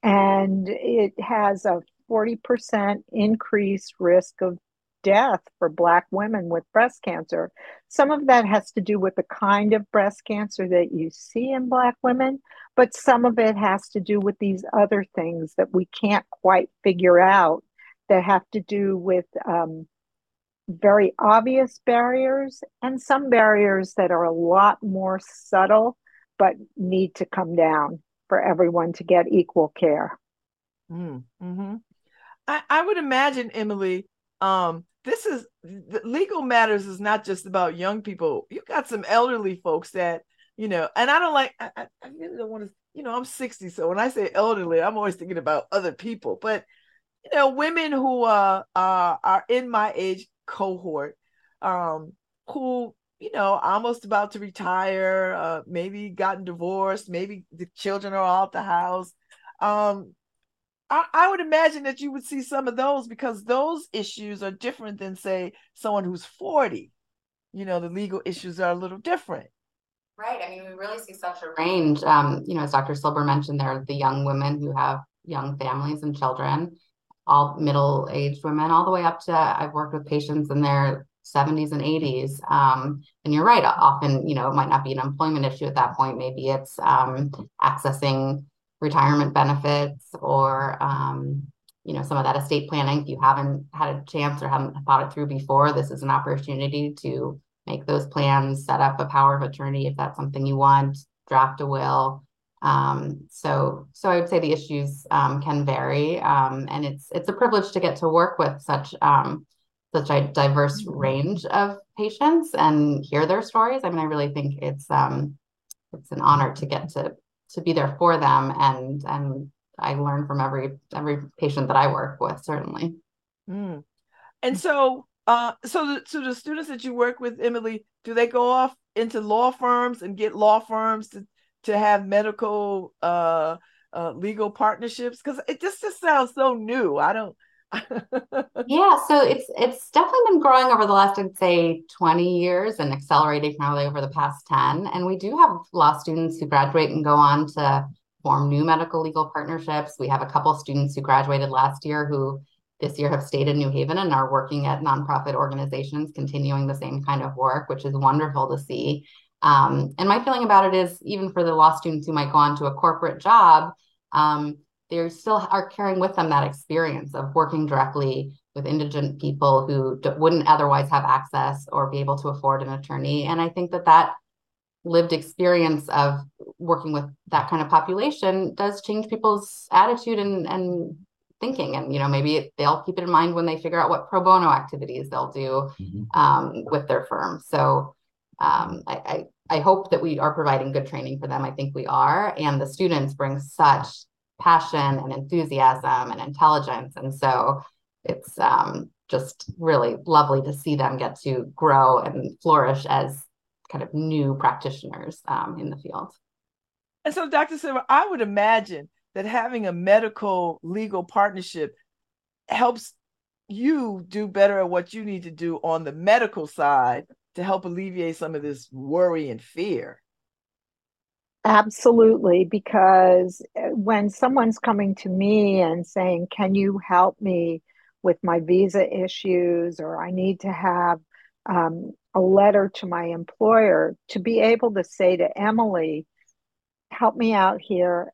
And it has a 40% increased risk of death for Black women with breast cancer. Some of that has to do with the kind of breast cancer that you see in Black women, but some of it has to do with these other things that we can't quite figure out that have to do with um, very obvious barriers and some barriers that are a lot more subtle but need to come down for everyone to get equal care. Mm, hmm I, I would imagine, Emily, um, this is legal matters is not just about young people. You got some elderly folks that, you know, and I don't like, I, I really don't want to, you know, I'm 60. So when I say elderly, I'm always thinking about other people. But, you know, women who uh, uh, are in my age cohort um, who you know almost about to retire uh, maybe gotten divorced maybe the children are out the house. Um, I, I would imagine that you would see some of those because those issues are different than say someone who's 40 you know the legal issues are a little different. Right. I mean we really see such a range. Um, you know as dr silber mentioned there are the young women who have young families and children all middle aged women, all the way up to I've worked with patients in their 70s and 80s. Um, and you're right, often, you know, it might not be an employment issue at that point. Maybe it's um, accessing retirement benefits or, um, you know, some of that estate planning. If you haven't had a chance or haven't thought it through before, this is an opportunity to make those plans, set up a power of attorney if that's something you want, draft a will. Um, so, so I would say the issues um, can vary, um, and it's it's a privilege to get to work with such um, such a diverse range of patients and hear their stories. I mean, I really think it's um, it's an honor to get to to be there for them, and and I learn from every every patient that I work with, certainly. Mm. And so, uh, so the, so the students that you work with, Emily, do they go off into law firms and get law firms to to have medical uh, uh legal partnerships? Because it just just sounds so new. I don't yeah so it's it's definitely been growing over the last i'd say 20 years and accelerating probably over the past 10 and we do have law students who graduate and go on to form new medical legal partnerships. We have a couple students who graduated last year who this year have stayed in new haven and are working at nonprofit organizations continuing the same kind of work which is wonderful to see um, and my feeling about it is, even for the law students who might go on to a corporate job, um, they still are carrying with them that experience of working directly with indigent people who d- wouldn't otherwise have access or be able to afford an attorney. And I think that that lived experience of working with that kind of population does change people's attitude and, and thinking and you know maybe they'll keep it in mind when they figure out what pro bono activities they'll do mm-hmm. um, with their firm so um, I, I, I hope that we are providing good training for them. I think we are. And the students bring such passion and enthusiasm and intelligence. And so it's um, just really lovely to see them get to grow and flourish as kind of new practitioners um, in the field. And so, Dr. Silber, I would imagine that having a medical legal partnership helps you do better at what you need to do on the medical side to help alleviate some of this worry and fear. Absolutely, because uh, when someone's coming to me and saying, Can you help me with my visa issues, or I need to have um, a letter to my employer, to be able to say to Emily, Help me out here,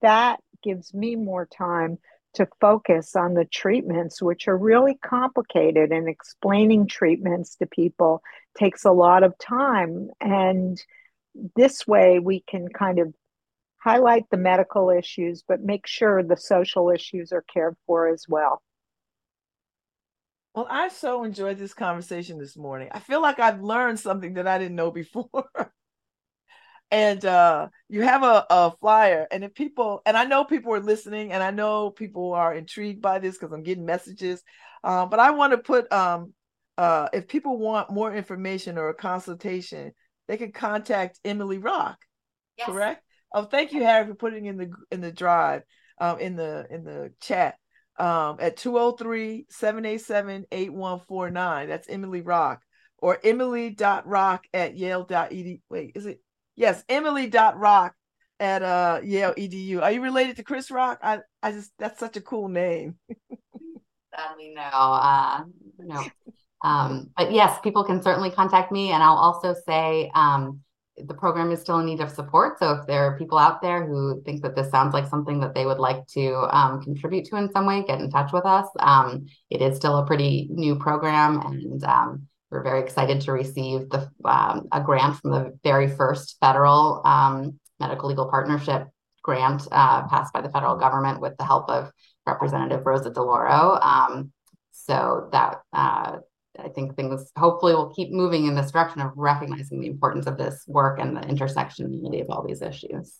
that gives me more time to focus on the treatments, which are really complicated, and explaining treatments to people takes a lot of time. And this way, we can kind of highlight the medical issues, but make sure the social issues are cared for as well. Well, I so enjoyed this conversation this morning. I feel like I've learned something that I didn't know before. and uh, you have a, a flyer and if people and i know people are listening and i know people are intrigued by this because i'm getting messages um, but i want to put um, uh, if people want more information or a consultation they can contact emily rock yes. correct oh thank you harry for putting in the in the drive um, in the in the chat um, at 203-787-8149 that's emily rock or emily.rock at yale.edu wait is it Yes, Emily dot rock at uh Yale EDU. Are you related to Chris Rock? I I just that's such a cool name. Sadly, no. Uh, no. Um, but yes, people can certainly contact me, and I'll also say um, the program is still in need of support. So if there are people out there who think that this sounds like something that they would like to um, contribute to in some way, get in touch with us. Um, it is still a pretty new program, and um, we're very excited to receive the um, a grant from the very first federal medical legal partnership grant uh, passed by the federal government with the help of Representative Rosa DeLauro. So that uh, I think things hopefully will keep moving in this direction of recognizing the importance of this work and the intersectionality of all these issues.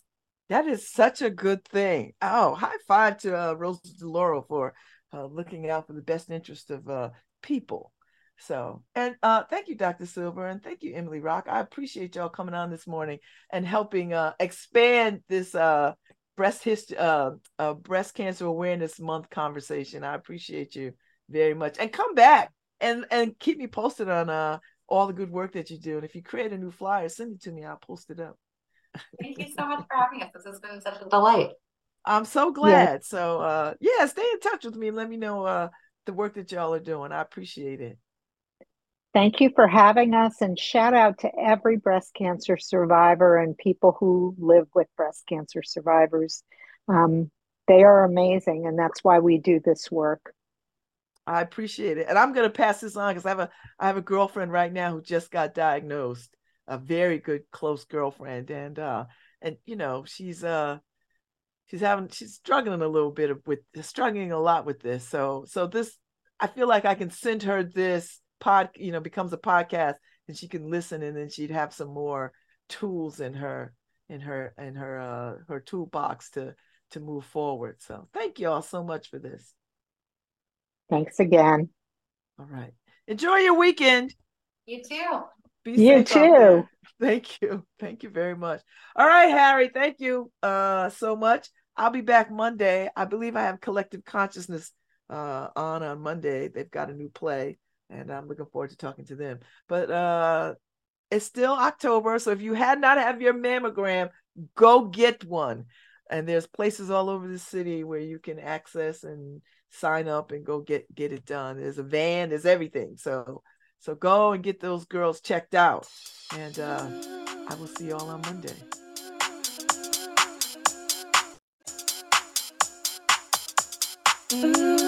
That is such a good thing. Oh, high five to uh, Rosa DeLauro for uh, looking out for the best interest of uh, people so, and uh, thank you, Dr. Silber, and thank you, Emily Rock. I appreciate y'all coming on this morning and helping uh, expand this uh, breast history, uh, uh, breast cancer awareness month conversation. I appreciate you very much, and come back and and keep me posted on uh, all the good work that you do. And if you create a new flyer, send it to me. I'll post it up. Thank you so much for having us. This has been such a delight. I'm so glad. Yeah. So uh, yeah, stay in touch with me and let me know uh, the work that y'all are doing. I appreciate it. Thank you for having us and shout out to every breast cancer survivor and people who live with breast cancer survivors. Um, they are amazing and that's why we do this work. I appreciate it. And I'm going to pass this on because I have a I have a girlfriend right now who just got diagnosed, a very good close girlfriend and uh and you know, she's uh she's having she's struggling a little bit with struggling a lot with this. So so this I feel like I can send her this pod, you know, becomes a podcast and she can listen and then she'd have some more tools in her in her in her uh her toolbox to to move forward. So thank you all so much for this. Thanks again. All right. Enjoy your weekend. You too. Be you too. Thank you. Thank you very much. All right, Harry. Thank you uh so much. I'll be back Monday. I believe I have collective consciousness uh on on Monday. They've got a new play and I'm looking forward to talking to them. But uh it's still October, so if you had not have your mammogram, go get one. And there's places all over the city where you can access and sign up and go get get it done. There's a van, there's everything. So so go and get those girls checked out. And uh I will see you all on Monday. Love.